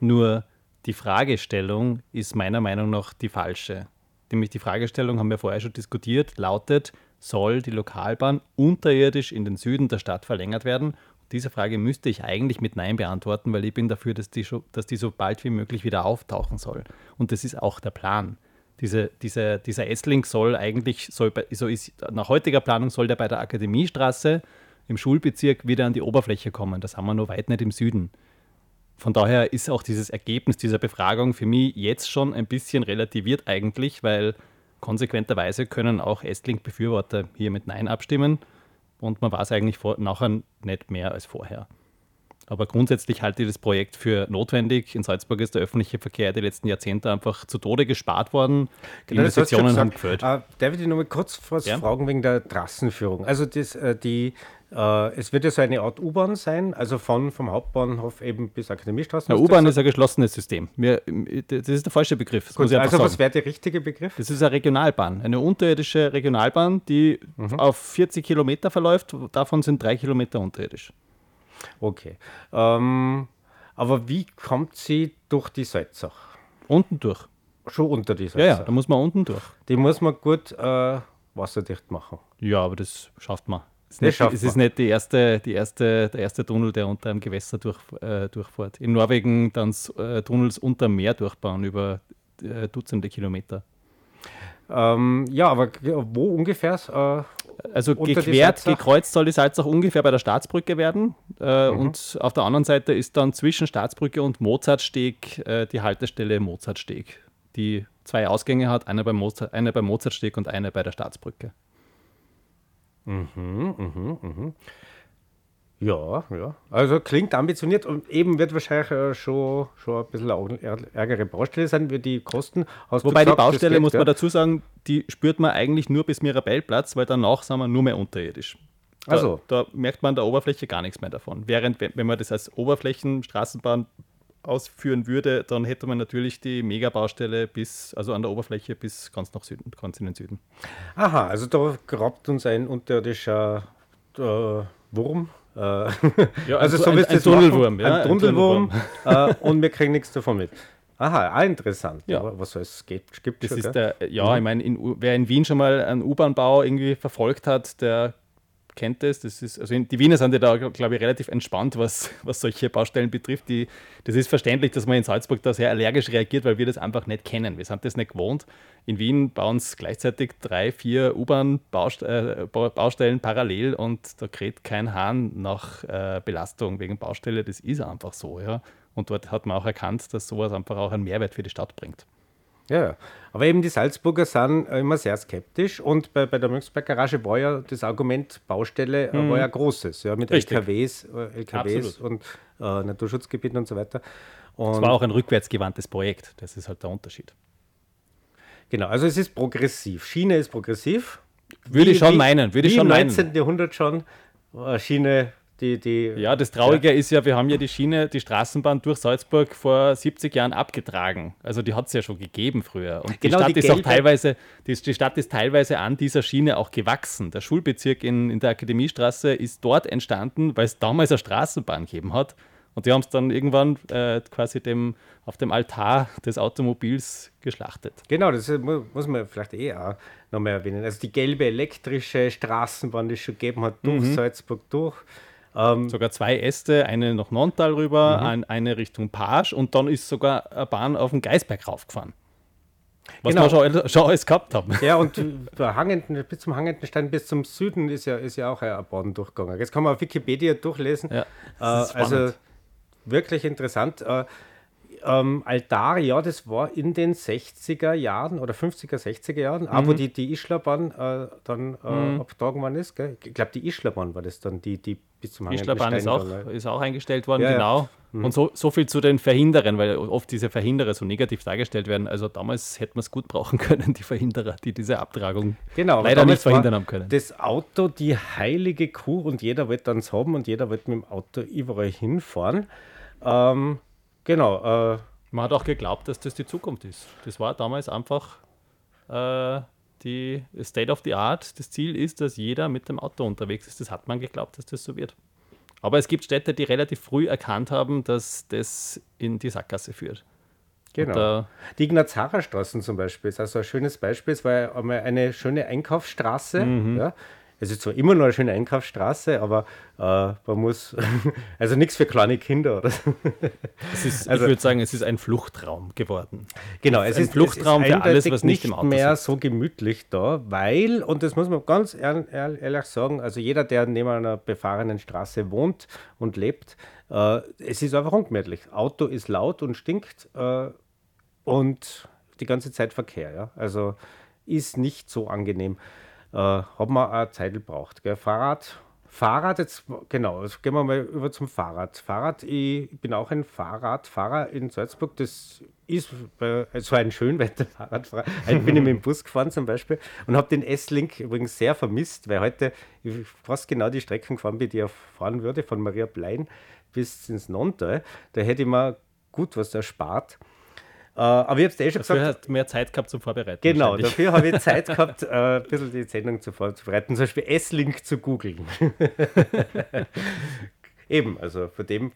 Nur die Fragestellung ist meiner Meinung nach die falsche nämlich die Fragestellung, haben wir vorher schon diskutiert, lautet, soll die Lokalbahn unterirdisch in den Süden der Stadt verlängert werden? Diese Frage müsste ich eigentlich mit Nein beantworten, weil ich bin dafür, dass die, dass die so bald wie möglich wieder auftauchen soll. Und das ist auch der Plan. Diese, diese, dieser S-Link soll eigentlich, soll, so ist, nach heutiger Planung soll der bei der Akademiestraße im Schulbezirk wieder an die Oberfläche kommen. Das haben wir nur weit nicht im Süden. Von daher ist auch dieses Ergebnis dieser Befragung für mich jetzt schon ein bisschen relativiert eigentlich, weil konsequenterweise können auch Estlink-Befürworter hier mit Nein abstimmen und man weiß eigentlich vor, nachher nicht mehr als vorher. Aber grundsätzlich halte ich das Projekt für notwendig. In Salzburg ist der öffentliche Verkehr die letzten Jahrzehnte einfach zu Tode gespart worden. Die genau, Investitionen haben gefällt. Uh, darf ich dich noch mal kurz was ja? fragen wegen der Trassenführung? Also das, uh, die äh, es wird ja so eine Art U-Bahn sein, also von, vom Hauptbahnhof eben bis Akademiestraße. Ja, U-Bahn ist ein geschlossenes System. Wir, das ist der falsche Begriff. Gut, also was wäre der richtige Begriff? Das ist eine Regionalbahn, eine unterirdische Regionalbahn, die mhm. auf 40 Kilometer verläuft. Davon sind drei Kilometer unterirdisch. Okay. Ähm, aber wie kommt sie durch die Salzach? Unten durch. Schon unter die Salzach? Ja, ja, da muss man unten durch. Die muss man gut äh, wasserdicht machen. Ja, aber das schafft man. Es ist, nicht, es ist nicht die erste, die erste, der erste Tunnel, der unter einem Gewässer durch, äh, durchfährt. In Norwegen dann äh, Tunnels unter dem Meer durchbauen über äh, Dutzende Kilometer. Ähm, ja, aber wo ungefähr? Äh, also gequert, gekreuzt soll die Salzach ungefähr bei der Staatsbrücke werden. Äh, mhm. Und auf der anderen Seite ist dann zwischen Staatsbrücke und Mozartsteg äh, die Haltestelle Mozartsteg, die zwei Ausgänge hat, eine beim, Mozart, eine beim Mozartsteg und eine bei der Staatsbrücke. Mhm, mhm, mhm. Ja, ja. Also klingt ambitioniert und eben wird wahrscheinlich äh, schon, schon ein bisschen eine ärgere Baustelle sein, wie die Kosten. Hast Wobei gesagt, die Baustelle, geht, muss man ja? dazu sagen, die spürt man eigentlich nur bis Mirabellplatz, weil danach sind wir nur mehr unterirdisch. Da, also. da merkt man an der Oberfläche gar nichts mehr davon. Während, wenn man das als Oberflächenstraßenbahn ausführen würde, dann hätte man natürlich die Megabaustelle bis, also an der Oberfläche bis ganz nach Süden, ganz in den Süden. Aha, also da grabt uns ein unterirdischer äh, Wurm. Äh, Ja, also ein- so ein- ein das Tunnelwurm, ja, ein ein Tunnelwurm äh, und wir kriegen nichts davon mit. Aha, auch interessant. Ja. Aber was es gibt, gibt Das schon, ist gell? der, ja, ich meine, wer in Wien schon mal einen U-Bahn-Bau irgendwie verfolgt hat, der kennt das. Das ist, also die Wiener sind ja da, glaube ich, relativ entspannt, was, was solche Baustellen betrifft. Die, das ist verständlich, dass man in Salzburg da sehr allergisch reagiert, weil wir das einfach nicht kennen. Wir sind das nicht gewohnt. In Wien bauen es gleichzeitig drei, vier U-Bahn-Baustellen parallel und da kräht kein Hahn nach äh, Belastung wegen Baustelle. Das ist einfach so, ja. Und dort hat man auch erkannt, dass sowas einfach auch einen Mehrwert für die Stadt bringt. Ja. Aber eben die Salzburger sind äh, immer sehr skeptisch und bei, bei der Münchsberg-Garage war ja das Argument Baustelle äh, war ja großes, ja, mit. Richtig. LKWs, äh, LKWs und äh, Naturschutzgebieten und so weiter. Und Es war auch ein rückwärtsgewandtes Projekt. Das ist halt der Unterschied. Genau, also es ist progressiv. Schiene ist progressiv. Würde ich schon meinen, würde ich wie schon im meinen. 19. Jahrhundert schon Schiene, die, die Ja, das Traurige ist ja, wir haben ja die Schiene, die Straßenbahn durch Salzburg vor 70 Jahren abgetragen. Also die hat es ja schon gegeben früher. Und die Genau, Stadt die ist auch teilweise, die, die Stadt ist teilweise an dieser Schiene auch gewachsen. Der Schulbezirk in, in der Akademiestraße ist dort entstanden, weil es damals eine Straßenbahn gegeben hat. Und die haben es dann irgendwann äh, quasi dem, auf dem Altar des Automobils geschlachtet. Genau, das mu- muss man vielleicht eh auch nochmal erwähnen. Also die gelbe elektrische Straßenbahn, die es schon gegeben hat, durch Mhm. Salzburg durch. Ähm, Sogar zwei Äste, eine nach Nontal rüber, Mhm. ein, eine Richtung Page und dann ist sogar eine Bahn auf den Geisberg raufgefahren. Was Genau. wir schon, schon alles gehabt haben. ja, und hangenden, bis zum hangenden Stein, bis zum Süden ist ja, ist ja auch ein Bahn durchgegangen. Jetzt kann man auf Wikipedia durchlesen. Ja, äh, also wirklich interessant. Äh, ähm, Altar, ja, das war in den 60er Jahren oder 50er, 60er Jahren, auch Mhm. wo die, die Ischlerbahn äh, dann äh, abgetragen worden ist. Gell? Ich glaube, die Ischlerbahn war das dann, die, die bis zum Ischlerbahn ist auch, gegangen ist. auch eingestellt worden, Ja, ja. genau. Und so, so viel zu den Verhinderern, weil oft diese Verhinderer so negativ dargestellt werden. Also damals hätte man es gut brauchen können, die Verhinderer, die diese Abtragung Genau, leider nicht verhindern haben können. Das Auto, die heilige Kuh und jeder wollte dann haben und jeder wollte mit dem Auto überall hinfahren. Ähm, genau, äh, Man hat auch geglaubt, dass das die Zukunft ist. Das war damals einfach äh, die State of the Art. Das Ziel ist, dass jeder mit dem Auto unterwegs ist. Das hat man geglaubt, dass das so wird. Aber es gibt Städte, die relativ früh erkannt haben, dass das in die Sackgasse führt. genau. da- die Ignazarerstraßen zum Beispiel ist also ein schönes Beispiel. Es war einmal eine schöne Einkaufsstraße. Mhm. Ja. Es ist zwar immer noch eine schöne Einkaufsstraße, aber äh, man muss, also nichts für kleine Kinder. Oder? so. Es ist, Also- ich würde sagen, es ist ein Fluchtraum geworden. Genau, es Ein ist Fluchtraum es ist für alles, was nicht im Auto mehr sitzt. so gemütlich da, weil, und das muss man ganz ehr- ehr- ehrlich sagen, also jeder, der neben einer befahrenen Straße wohnt und lebt, äh, es ist einfach ungemütlich. Auto ist laut und stinkt äh, und die ganze Zeit Verkehr, ja. Also ist nicht so angenehm. Äh, hat man auch Zeit gebraucht. Gell? Fahrrad, Fahrrad, jetzt, genau, jetzt gehen wir mal über zum Fahrrad. Fahrrad, ich bin auch ein Fahrradfahrer in Salzburg. Das ist bei- so ein Schönwetter-Fahrradfahrer. Ein bin ich mit dem Bus gefahren zum Beispiel und habe den S-Link übrigens sehr vermisst, weil heute ich fast genau die Strecken gefahren bin, die ich fahren würde, von Maria Blein bis ins Nontal. Da hätte ich mir gut was erspart. Äh, aber ich habe es eh schon Dafür gesagt. hat mehr Zeit gehabt zum Vorbereiten. Genau, dafür habe ich Zeit gehabt, äh, ein bisschen die Sendung zu vorzubereiten, zum Beispiel S-Link zu googeln. Eben, also von dem,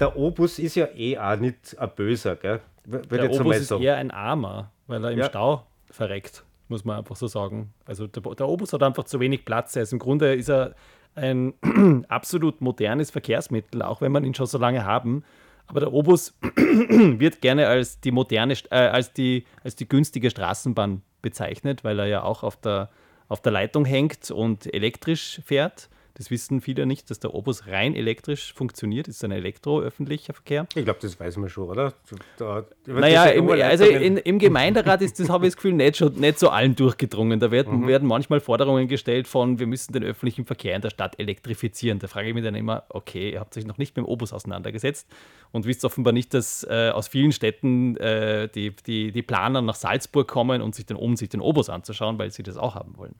der Obus ist ja eh auch nicht ein Böser, gell? Würde Der jetzt Obus ist eher ein Armer, weil er im Ja. Stau verreckt, muss man einfach so sagen. Also der, der Obus hat einfach zu wenig Platz. Also im Grunde ist er ein absolut modernes Verkehrsmittel, auch wenn man ihn schon so lange haben. Aber der Obus wird gerne als die moderne, äh, als die, als die günstige Straßenbahn bezeichnet, weil er ja auch auf der, auf der Leitung hängt und elektrisch fährt. Das wissen viele nicht, dass der Obus rein elektrisch funktioniert. Ist ein elektro-öffentlicher Verkehr. Ich glaube, das weiß man schon, oder? Da, Naja, im, also in, im Gemeinderat ist das, habe ich das Gefühl, nicht, schon, nicht so allen durchgedrungen. Da werden, werden manchmal Forderungen gestellt von, wir müssen den öffentlichen Verkehr in der Stadt elektrifizieren. Da frage ich mich dann immer, okay, ihr habt euch noch nicht mit dem Obus auseinandergesetzt und wisst offenbar nicht, dass äh, aus vielen Städten äh, die, die, die Planer nach Salzburg kommen und sich den, um sich den Obus anzuschauen, weil sie das auch haben wollen.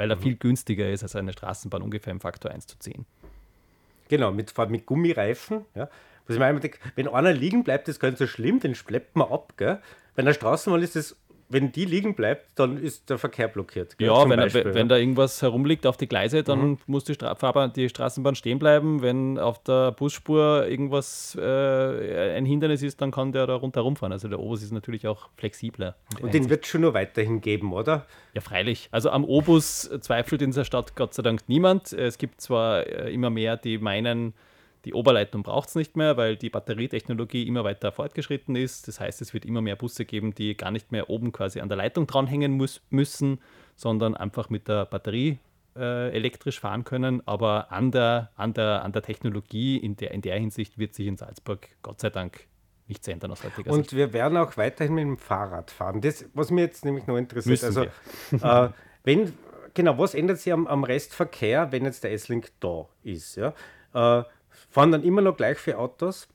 Weil er viel günstiger ist als eine Straßenbahn, ungefähr im Faktor 1 zu 10. Genau, mit, mit Gummireifen. Ja. Was ich meine, wenn einer liegen bleibt, ist gar nicht so schlimm, den schleppt man ab, gell? Wenn der Straßenbahn ist das wenn die liegen bleibt, dann ist der Verkehr blockiert. Gell, ja, wenn, Beispiel, wenn ja. da irgendwas herumliegt auf die Gleise, dann mhm. muss die, Stra Fahrbahn, die Straßenbahn stehen bleiben. Wenn auf der Busspur irgendwas äh, ein Hindernis ist, dann kann der da rundherum fahren. Also der Obus ist natürlich auch flexibler. Und den wird es schon nur weiterhin geben, oder? Ja, freilich. Also am Obus zweifelt in dieser Stadt Gott sei Dank niemand. Es gibt zwar äh, immer mehr, die meinen, die Oberleitung braucht es nicht mehr, weil die Batterietechnologie immer weiter fortgeschritten ist. Das heißt, es wird immer mehr Busse geben, die gar nicht mehr oben quasi an der Leitung dranhängen muss, müssen, sondern einfach mit der Batterie äh, elektrisch fahren können. Aber an der, an der, an der Technologie in der, in der Hinsicht wird sich in Salzburg Gott sei Dank nichts ändern aus heutiger Und Sicht. wir werden auch weiterhin mit dem Fahrrad fahren. Das, was mich jetzt nämlich noch interessiert, Müssen also äh, wenn, genau, was ändert sich am, am Restverkehr, wenn jetzt der S-Link da ist? Ja? Äh, Fahren dann immer noch gleich für Autos?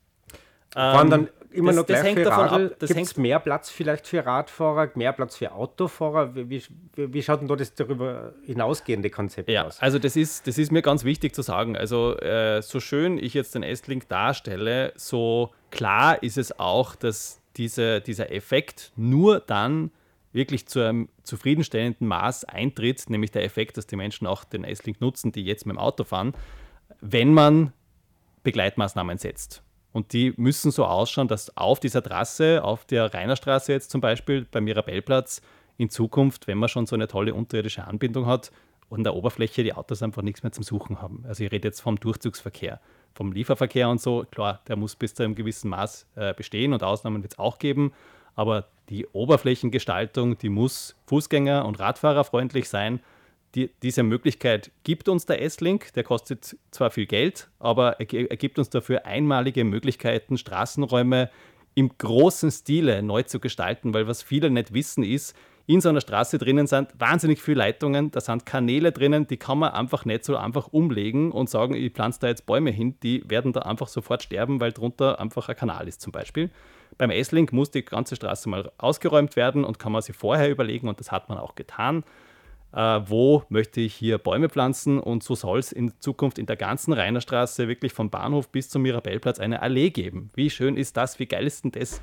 Fahren dann ähm, immer das, noch gleich für Radl? Gibt es mehr Platz vielleicht für Radfahrer, mehr Platz für Autofahrer? Wie, wie, wie schaut denn da das darüber hinausgehende Konzept ja, aus? Also das ist, das ist mir ganz wichtig zu sagen. Also äh, so schön ich jetzt den S-Link darstelle, so klar ist es auch, dass diese, dieser Effekt nur dann wirklich zu einem zufriedenstellenden Maß eintritt, nämlich der Effekt, dass die Menschen auch den S-Link nutzen, die jetzt mit dem Auto fahren, wenn man Begleitmaßnahmen setzt. Und die müssen so ausschauen, dass auf dieser Trasse, auf der Rainerstraße jetzt zum Beispiel, beim Mirabellplatz, in Zukunft, wenn man schon so eine tolle unterirdische Anbindung hat, an der Oberfläche die Autos einfach nichts mehr zum Suchen haben. Also ich rede jetzt vom Durchzugsverkehr, vom Lieferverkehr und so. Klar, der muss bis zu einem gewissen Maß äh, bestehen und Ausnahmen wird es auch geben. Aber die Oberflächengestaltung, die muss Fußgänger- und Radfahrerfreundlich sein die, diese Möglichkeit gibt uns der S-Link. Der kostet zwar viel Geld, aber er, er gibt uns dafür einmalige Möglichkeiten, Straßenräume im großen Stile neu zu gestalten, weil was viele nicht wissen ist, in so einer Straße drinnen sind wahnsinnig viele Leitungen, da sind Kanäle drinnen, die kann man einfach nicht so einfach umlegen und sagen, ich pflanze da jetzt Bäume hin, die werden da einfach sofort sterben, weil drunter einfach ein Kanal ist zum Beispiel. Beim S-Link muss die ganze Straße mal ausgeräumt werden und kann man sich vorher überlegen und das hat man auch getan äh, wo möchte ich hier Bäume pflanzen und so soll es in Zukunft in der ganzen Rainerstraße wirklich vom Bahnhof bis zum Mirabellplatz eine Allee geben. Wie schön ist das, wie geil ist denn das?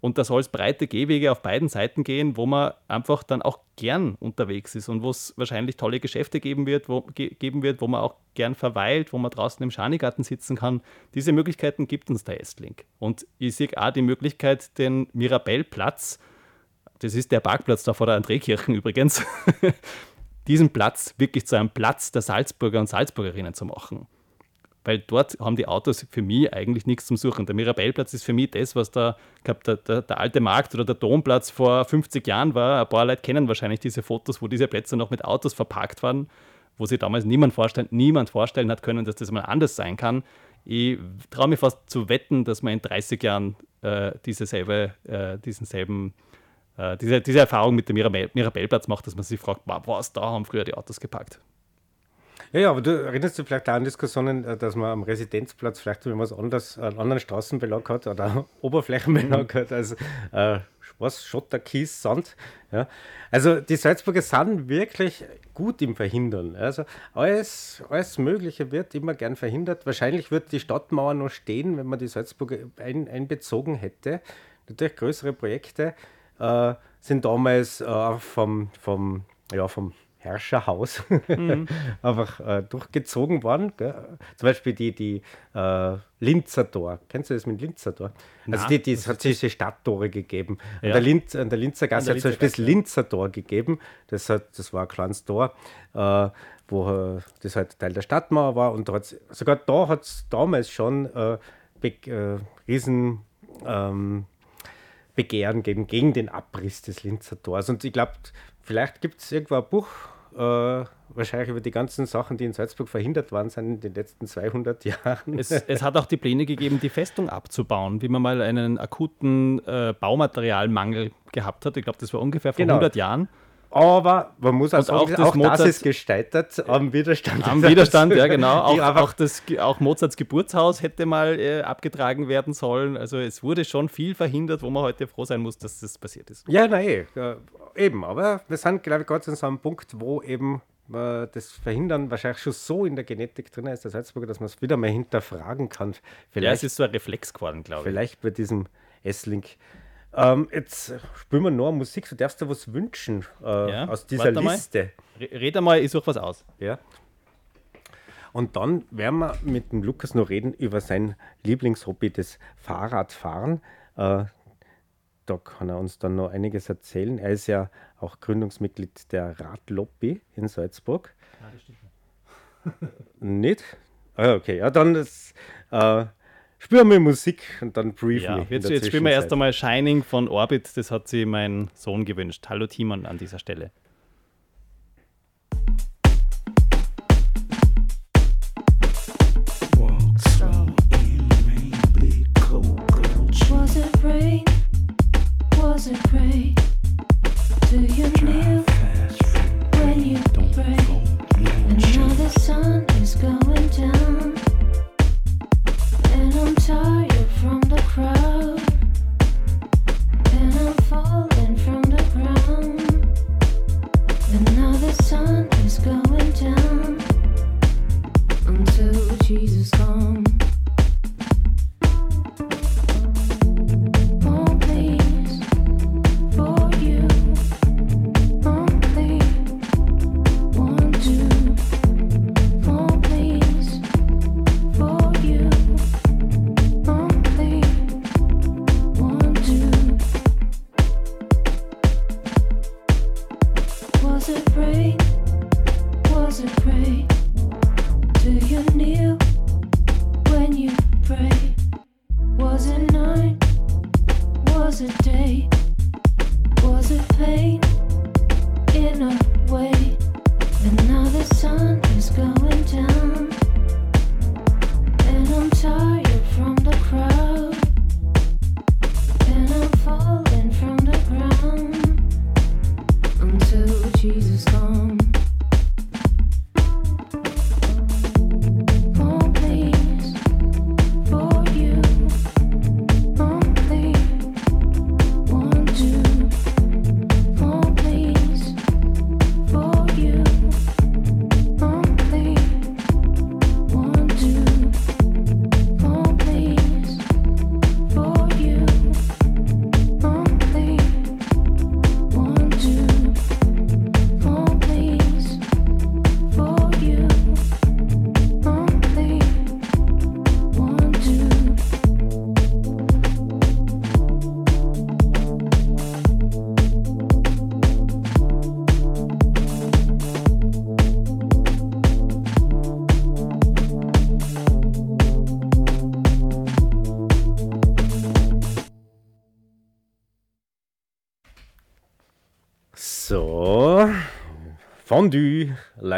Und da soll es breite Gehwege auf beiden Seiten gehen, wo man einfach dann auch gern unterwegs ist und wo es wahrscheinlich tolle Geschäfte geben wird, wo, ge geben wird, wo man auch gern verweilt, wo man draußen im Schanigarten sitzen kann. Diese Möglichkeiten gibt uns der Estlink. Und ich sehe auch die Möglichkeit, den Mirabellplatz das ist der Parkplatz da vor der Andrekirchen übrigens, diesen Platz wirklich zu einem Platz der Salzburger und Salzburgerinnen zu machen. Weil dort haben die Autos für mich eigentlich nichts zum Suchen. Der Mirabellplatz ist für mich das, was da, glaub, der, der, der, alte Markt oder der Domplatz vor 50 Jahren war. Ein paar Leute kennen wahrscheinlich diese Fotos, wo diese Plätze noch mit Autos verpackt waren, wo sich damals niemand vorstellen, niemand vorstellen hat können, dass das mal anders sein kann. Ich traue mich fast zu wetten, dass man in 30 Jahren äh, diese selbe, äh, diesen selben äh, diese, diese Erfahrung mit dem Mirabell, Mirabellplatz macht, dass man sich fragt, was, da haben früher die Autos gepackt. Ja, ja, aber du erinnerst dich vielleicht auch an Diskussionen, äh, dass man am Residenzplatz vielleicht wenn was anderes, einen anderen Straßenbelag hat oder Oberflächenbelag mhm. hat als äh, was, Schotter, Kies, Sand. Ja. Also die Salzburger sind wirklich gut im Verhindern. Also alles, alles Mögliche wird immer gern verhindert. Wahrscheinlich wird die Stadtmauer noch stehen, wenn man die Salzburger ein, einbezogen hätte. Natürlich größere Projekte äh, sind damals äh, vom, vom, ja, vom Herrscherhaus mhm. einfach äh, durchgezogen worden. Gell? Zum Beispiel die, die äh, Linzer Tor. Kennst du das mit Linzer Tor? Also die, die, es hat diese Stadttore gegeben. Ja. An, der Linz, an der Linzer Gasse hat es zum Beispiel das Linzer Tor gegeben. Das, hat, das war ein kleines Tor, äh, wo äh, das halt Teil der Stadtmauer war. Und da sogar da hat es damals schon äh, äh, riesen ähm, Begehren geben gegen den Abriss des Linzer Tors. Und ich glaube, vielleicht gibt es irgendwo ein Buch, äh, wahrscheinlich über die ganzen Sachen, die in Salzburg verhindert worden sind in den letzten 200 Jahren. Es, es hat auch die Pläne gegeben, die Festung abzubauen, wie man mal einen akuten äh, Baumaterialmangel gehabt hat. Ich glaube, das war ungefähr vor genau. 100 Jahren. Aber man muss auch sagen, auch, das, auch das ist gescheitert am Widerstand. Am Widerstand, ja genau. Auch, auch, das, auch Mozarts Geburtshaus hätte mal äh, abgetragen werden sollen. Also es wurde schon viel verhindert, wo man heute froh sein muss, dass das passiert ist. Ja, nein, ja, eben. Aber wir sind, glaube ich, gerade an so einem Punkt, wo eben äh, das Verhindern wahrscheinlich schon so in der Genetik drin ist, der Salzburger, dass man es wieder mal hinterfragen kann. Vielleicht, ja, es ist so ein Reflex geworden, glaube ich. Vielleicht bei diesem S-Link. Ähm, jetzt spielen wir noch Musik. Du darfst dir was wünschen äh, ja, aus dieser Liste. Mal. Red einmal, ich suche was aus. Ja. Und dann werden wir mit dem Lukas noch reden über sein Lieblingshobby, das Fahrradfahren. Äh, da kann er uns dann noch einiges erzählen. Er ist ja auch Gründungsmitglied der Radlobby in Salzburg. Ja, das stimmt nicht. Ah, okay, ja, dann ist, äh, spüren wir Musik und dann briefly. Ja, jetzt, jetzt spielen wir erst einmal Shining von Orbit, das hat sich mein Sohn gewünscht. Hallo Timon an dieser Stelle. Fondue,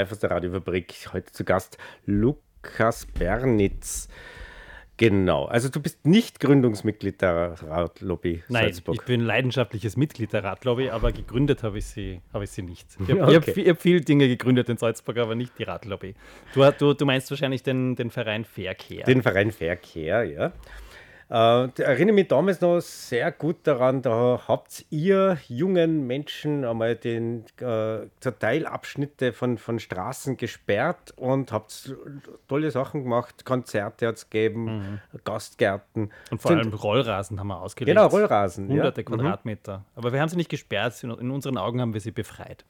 live aus der Radiofabrik. Heute zu Gast Lukas Bernitz. Genau, also du bist nicht Gründungsmitglied der Radlobby Nein, Salzburg. ich bin leidenschaftliches Mitglied der Radlobby, aber gegründet habe ich sie, habe ich sie nicht. Ich habe okay. hab, hab viele Dinge gegründet in Salzburg, aber nicht die Radlobby. Du, du, du meinst wahrscheinlich den, den Verein Faircare. Den Verein Faircare, ja. Äh, erinnere mich damals noch sehr gut daran, da habt ihr jungen Menschen einmal den äh, Teilabschnitte von, von Straßen gesperrt und habt tolle Sachen gemacht, Konzerte hat es gegeben, mhm. Gastgärten. Und vor allem Rollrasen haben wir ausgelegt. Genau, Rollrasen. Hunderte ja. Mhm. Quadratmeter. Mhm. Aber wir haben sie nicht gesperrt, in unseren Augen haben wir sie befreit.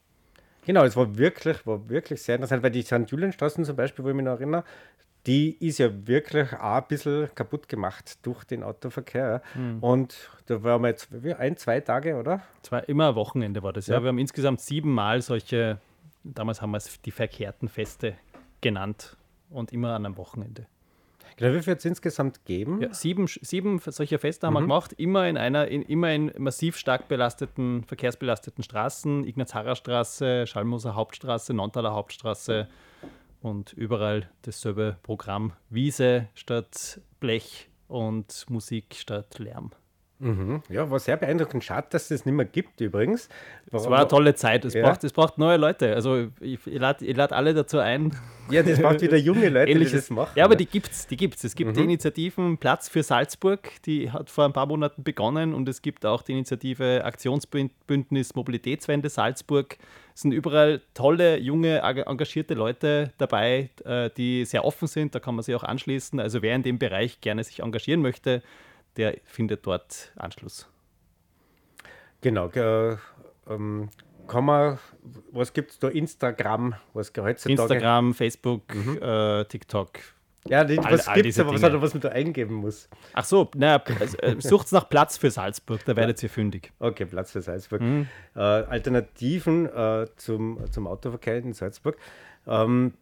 Genau, es war wirklich, war wirklich sehr interessant, weil die St. Julienstraßen zum Beispiel, wo ich mich noch erinnere, die ist ja wirklich auch ein bisschen kaputt gemacht durch den Autoverkehr. Mhm. Und da waren wir jetzt ein, zwei Tage, oder? Zwei, immer ein Wochenende war das, ja. ja. Wir haben insgesamt siebenmal solche, damals haben wir es die verkehrten Feste genannt und immer an einem Wochenende. Genau, wie viel wird es insgesamt geben? Ja, sieben, sieben solcher Feste haben mhm. wir gemacht, immer in einer, in, immer in massiv stark belasteten, verkehrsbelasteten Straßen, Ignaz-Harrer-Straße, Schallmoser Hauptstraße, Nontaler Hauptstraße und überall dasselbe Programm. Wiese statt Blech und Musik statt Lärm. Mhm. Ja, war sehr beeindruckend. Schade, dass es das nicht mehr gibt übrigens. Es war eine tolle Zeit. Es, Ja. braucht, es braucht neue Leute. Also ich, ich lade lad alle dazu ein. Ja, das braucht wieder junge Leute, die Ähnliches. das machen. Ja, aber die gibt's, die gibt's. Es gibt die Initiativen Platz für Salzburg, die hat vor ein paar Monaten begonnen und es gibt auch die Initiative Aktionsbündnis Mobilitätswende Salzburg. Es sind überall tolle, junge, ag- engagierte Leute dabei, äh, die sehr offen sind. Da kann man sich auch anschließen. Also wer in dem Bereich gerne sich engagieren möchte, der findet dort Anschluss. Genau. Äh, ähm, kann man, was gibt es da? Instagram, was heutzutage. Instagram, Facebook, äh, TikTok. Ja, die, All- was all gibt es diese aber, was, hat- was man da eingeben muss? Ach so, naja, also, äh, sucht's nach Platz für Salzburg, da werdet ihr fündig. Okay, Platz für Salzburg. Mhm. Äh, Alternativen äh, zum, zum Autoverkehr in Salzburg. Ähm,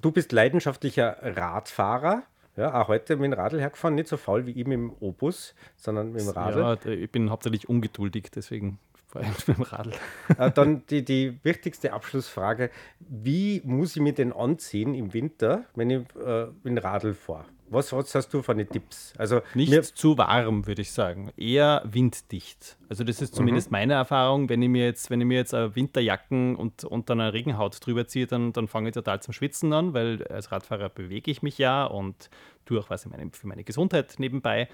du bist leidenschaftlicher Radfahrer. Ja, auch heute mit dem Radl hergefahren, nicht so faul wie ich mit dem Obus, sondern mit dem Radl. Ja, ich bin hauptsächlich ungeduldig, deswegen vor allem mit dem Radl. Äh, dann die, die wichtigste Abschlussfrage: Wie muss ich mich denn anziehen im Winter, wenn ich äh, dem Radl fahre? Was, was hast du für eine Tipps? Also, Nicht mir- zu warm, würde ich sagen. Eher winddicht. Also das ist zumindest meine Erfahrung. Wenn ich mir jetzt, wenn ich mir jetzt äh, Winterjacken und, und dann eine Regenhaut drüber ziehe, dann, dann fange ich total zum Schwitzen an, weil als Radfahrer bewege ich mich ja und tue auch was in meine, für meine Gesundheit nebenbei.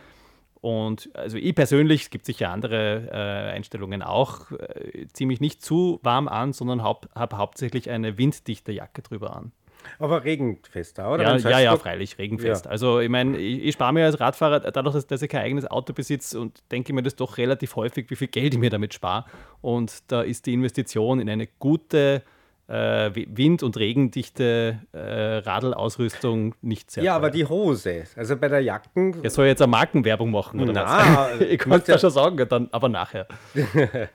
Und also ich persönlich, es gibt sicher andere äh, Einstellungen auch, äh, ziehe mich nicht zu warm an, sondern haupt, habe hauptsächlich eine winddichte Jacke drüber an. aber regenfester, oder? Ja, ja, ja, freilich, regenfest. Ja. Also ich meine, ich, ich spare mir als Radfahrer, dadurch, dass, dass ich kein eigenes Auto besitze und denke mir das doch relativ häufig, wie viel Geld ich mir damit spare. Und da ist die Investition in eine gute äh, wi- wind- und regendichte äh, Radlausrüstung nicht sehr Ja, teuer. aber die Hose, also bei der Jacken. Er soll jetzt eine Markenwerbung machen, oder Na, was? ich kann muss es ja- schon sagen, dann, aber nachher.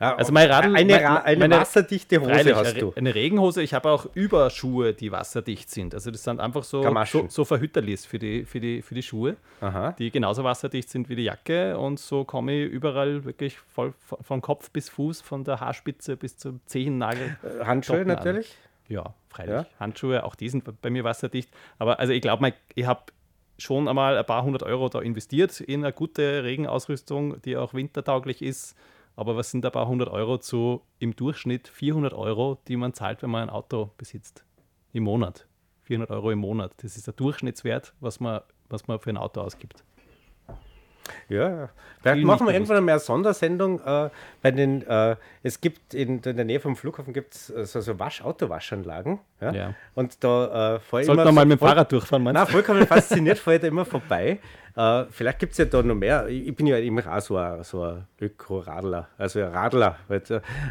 Ja, Also mein Radl- eine, mein- Ra- eine wasserdichte Hose Freilich, hast du. eine Regenhose. Ich habe auch Überschuhe, die wasserdicht sind. Also das sind einfach so, so, so Verhütterlis für die, für, die, für die Schuhe, Aha. die genauso wasserdicht sind wie die Jacke. Und so komme ich überall wirklich voll von von Kopf bis Fuß, von der Haarspitze bis zum Zehennagel. Äh, Handschuhe an. natürlich. Ja, freilich. Ja? Handschuhe, auch die sind bei mir wasserdicht. Aber also ich glaube, ich habe schon einmal ein paar hundert Euro da investiert in eine gute Regenausrüstung, die auch wintertauglich ist. Aber was sind ein paar hundert Euro zu im Durchschnitt 400 Euro, die man zahlt, wenn man ein Auto besitzt? Im Monat. 400 Euro im Monat. Das ist der Durchschnittswert, was man, was man für ein Auto ausgibt. Ja. Vielleicht Viel machen wir irgendwann mehr Sondersendung äh, bei den, äh, es gibt in, in der Nähe vom Flughafen gibt's äh, so, so Wasch, Autowaschanlagen. Ja? Ja. Und da äh, fahre Sollten wir mal mit dem Fahrrad durchfahren, meinst Nein, du? vollkommen fasziniert, fahre ich da immer vorbei. Äh, vielleicht gibt es ja da noch mehr. Ich, bin ja immer auch so ein, so ein Öko-Radler, also ein Radler. Weil,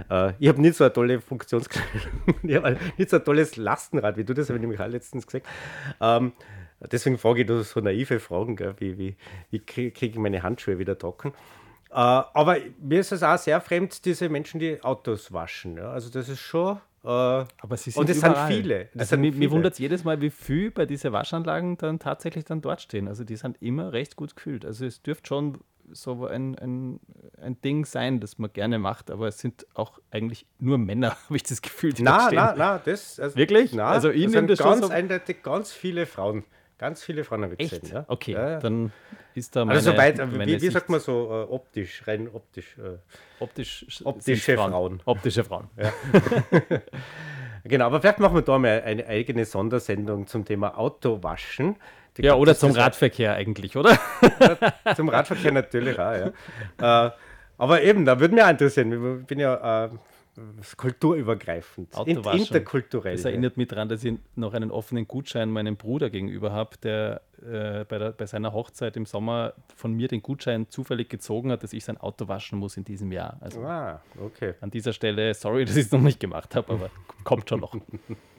äh, ich habe nicht so eine tolle ich habe nicht so ein tolles Lastenrad, wie du das habe ich nämlich auch letztens gesagt. Ähm, deswegen frage ich da so naive Fragen, gell, wie, wie, wie kriege krieg ich meine Handschuhe wieder trocken. Äh, aber mir ist es auch sehr fremd, diese Menschen, die Autos waschen. Ja? Also das ist schon... Äh, Aber sie sind und es sind viele. Das Also sind mir, wundert es jedes Mal, wie viel bei diesen Waschanlagen dann tatsächlich dann dort stehen. Also die sind immer recht gut gefüllt. Also es dürfte schon so ein, ein, ein Ding sein, das man gerne macht, aber es sind auch eigentlich nur Männer, habe ich das Gefühl. Die dort Na, stehen. na, na, das. Also, Wirklich? Na, Also ich das nehm sind das schon ganz so- eindeutig ganz viele Frauen. Ganz viele Frauen habe ich Echt? gesehen. Ja? Okay, Ja, ja. dann ist da meine, Also soweit, wie, wie sagt man so, äh, optisch, rein optisch. Äh, optisch, sind optische Frauen. Optische Frauen. genau, aber vielleicht machen wir da mal eine eigene Sondersendung zum Thema Autowaschen. Die Ja, oder zum Radverkehr eigentlich, oder? Zum Radverkehr natürlich auch, ja. äh, aber eben, da würde mich auch interessieren. Ich bin ja äh, kulturübergreifend, interkulturell. Das erinnert mich daran, dass ich noch einen offenen Gutschein meinem Bruder gegenüber habe, der äh, bei, der, bei seiner Hochzeit im Sommer von mir den Gutschein zufällig gezogen hat, dass ich sein Auto waschen muss in diesem Jahr. Also Ah, okay. an dieser Stelle, sorry, dass ich es noch nicht gemacht habe, aber kommt schon noch.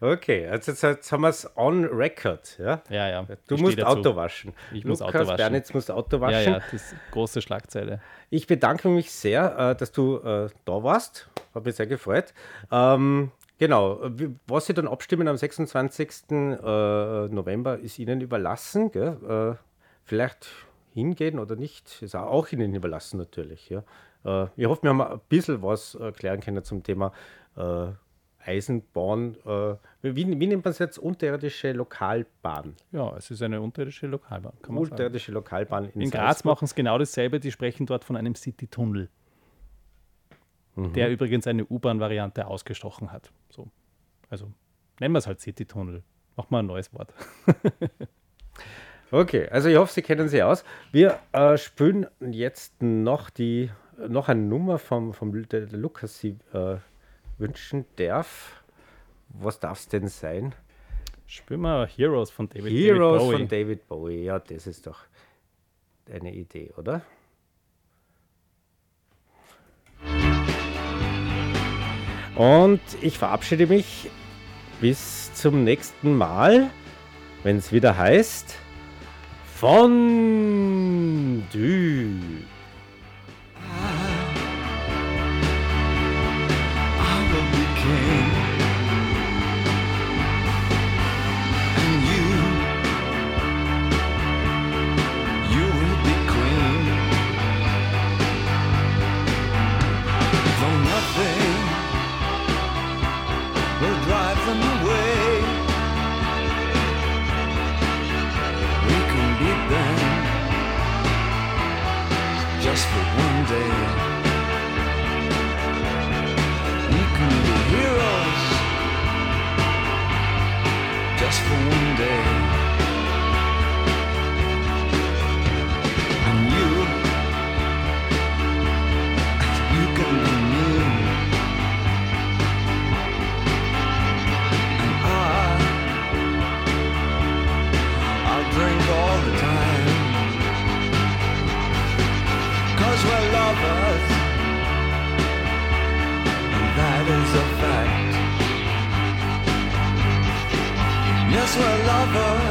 Okay, also jetzt, jetzt haben wir es on record. Ja? Ja, ja. Du musst. Auto waschen. Ich muss Lukas Auto waschen. Bernitz muss Auto Ja, waschen. ja, das ist große Schlagzeile. Ich bedanke mich sehr, äh, dass du äh, da warst. Hat mich sehr gefreut. Ähm, genau, was Sie dann abstimmen am 26. Äh, November ist Ihnen überlassen. Gell? Vielleicht hingehen oder nicht, ist auch Ihnen überlassen natürlich. Ja? Ich hoffe, wir haben ein bisschen was erklären können zum Thema Eisenbahn, äh, wie, wie nennt man es jetzt, unterirdische Lokalbahn? Ja, es ist eine unterirdische Lokalbahn. Man sagen. Unterirdische Lokalbahn In Graz machen es genau dasselbe, die sprechen dort von einem City-Tunnel, der übrigens eine U-Bahn-Variante ausgestochen hat. So. Also nennen wir es halt City-Tunnel. Machen wir ein neues Wort. Okay, also ich hoffe, Sie kennen sie aus. Wir äh, spielen jetzt noch die noch eine Nummer vom, vom der, der Lukas sie äh, wünschen darf. Was darf es denn sein? Spielen wir Heroes von David, Heroes David Bowie. von David Bowie. Ja, das ist doch eine Idee, oder? Und ich verabschiede mich bis zum nächsten Mal, wenn es wieder heißt Fondue. I lover.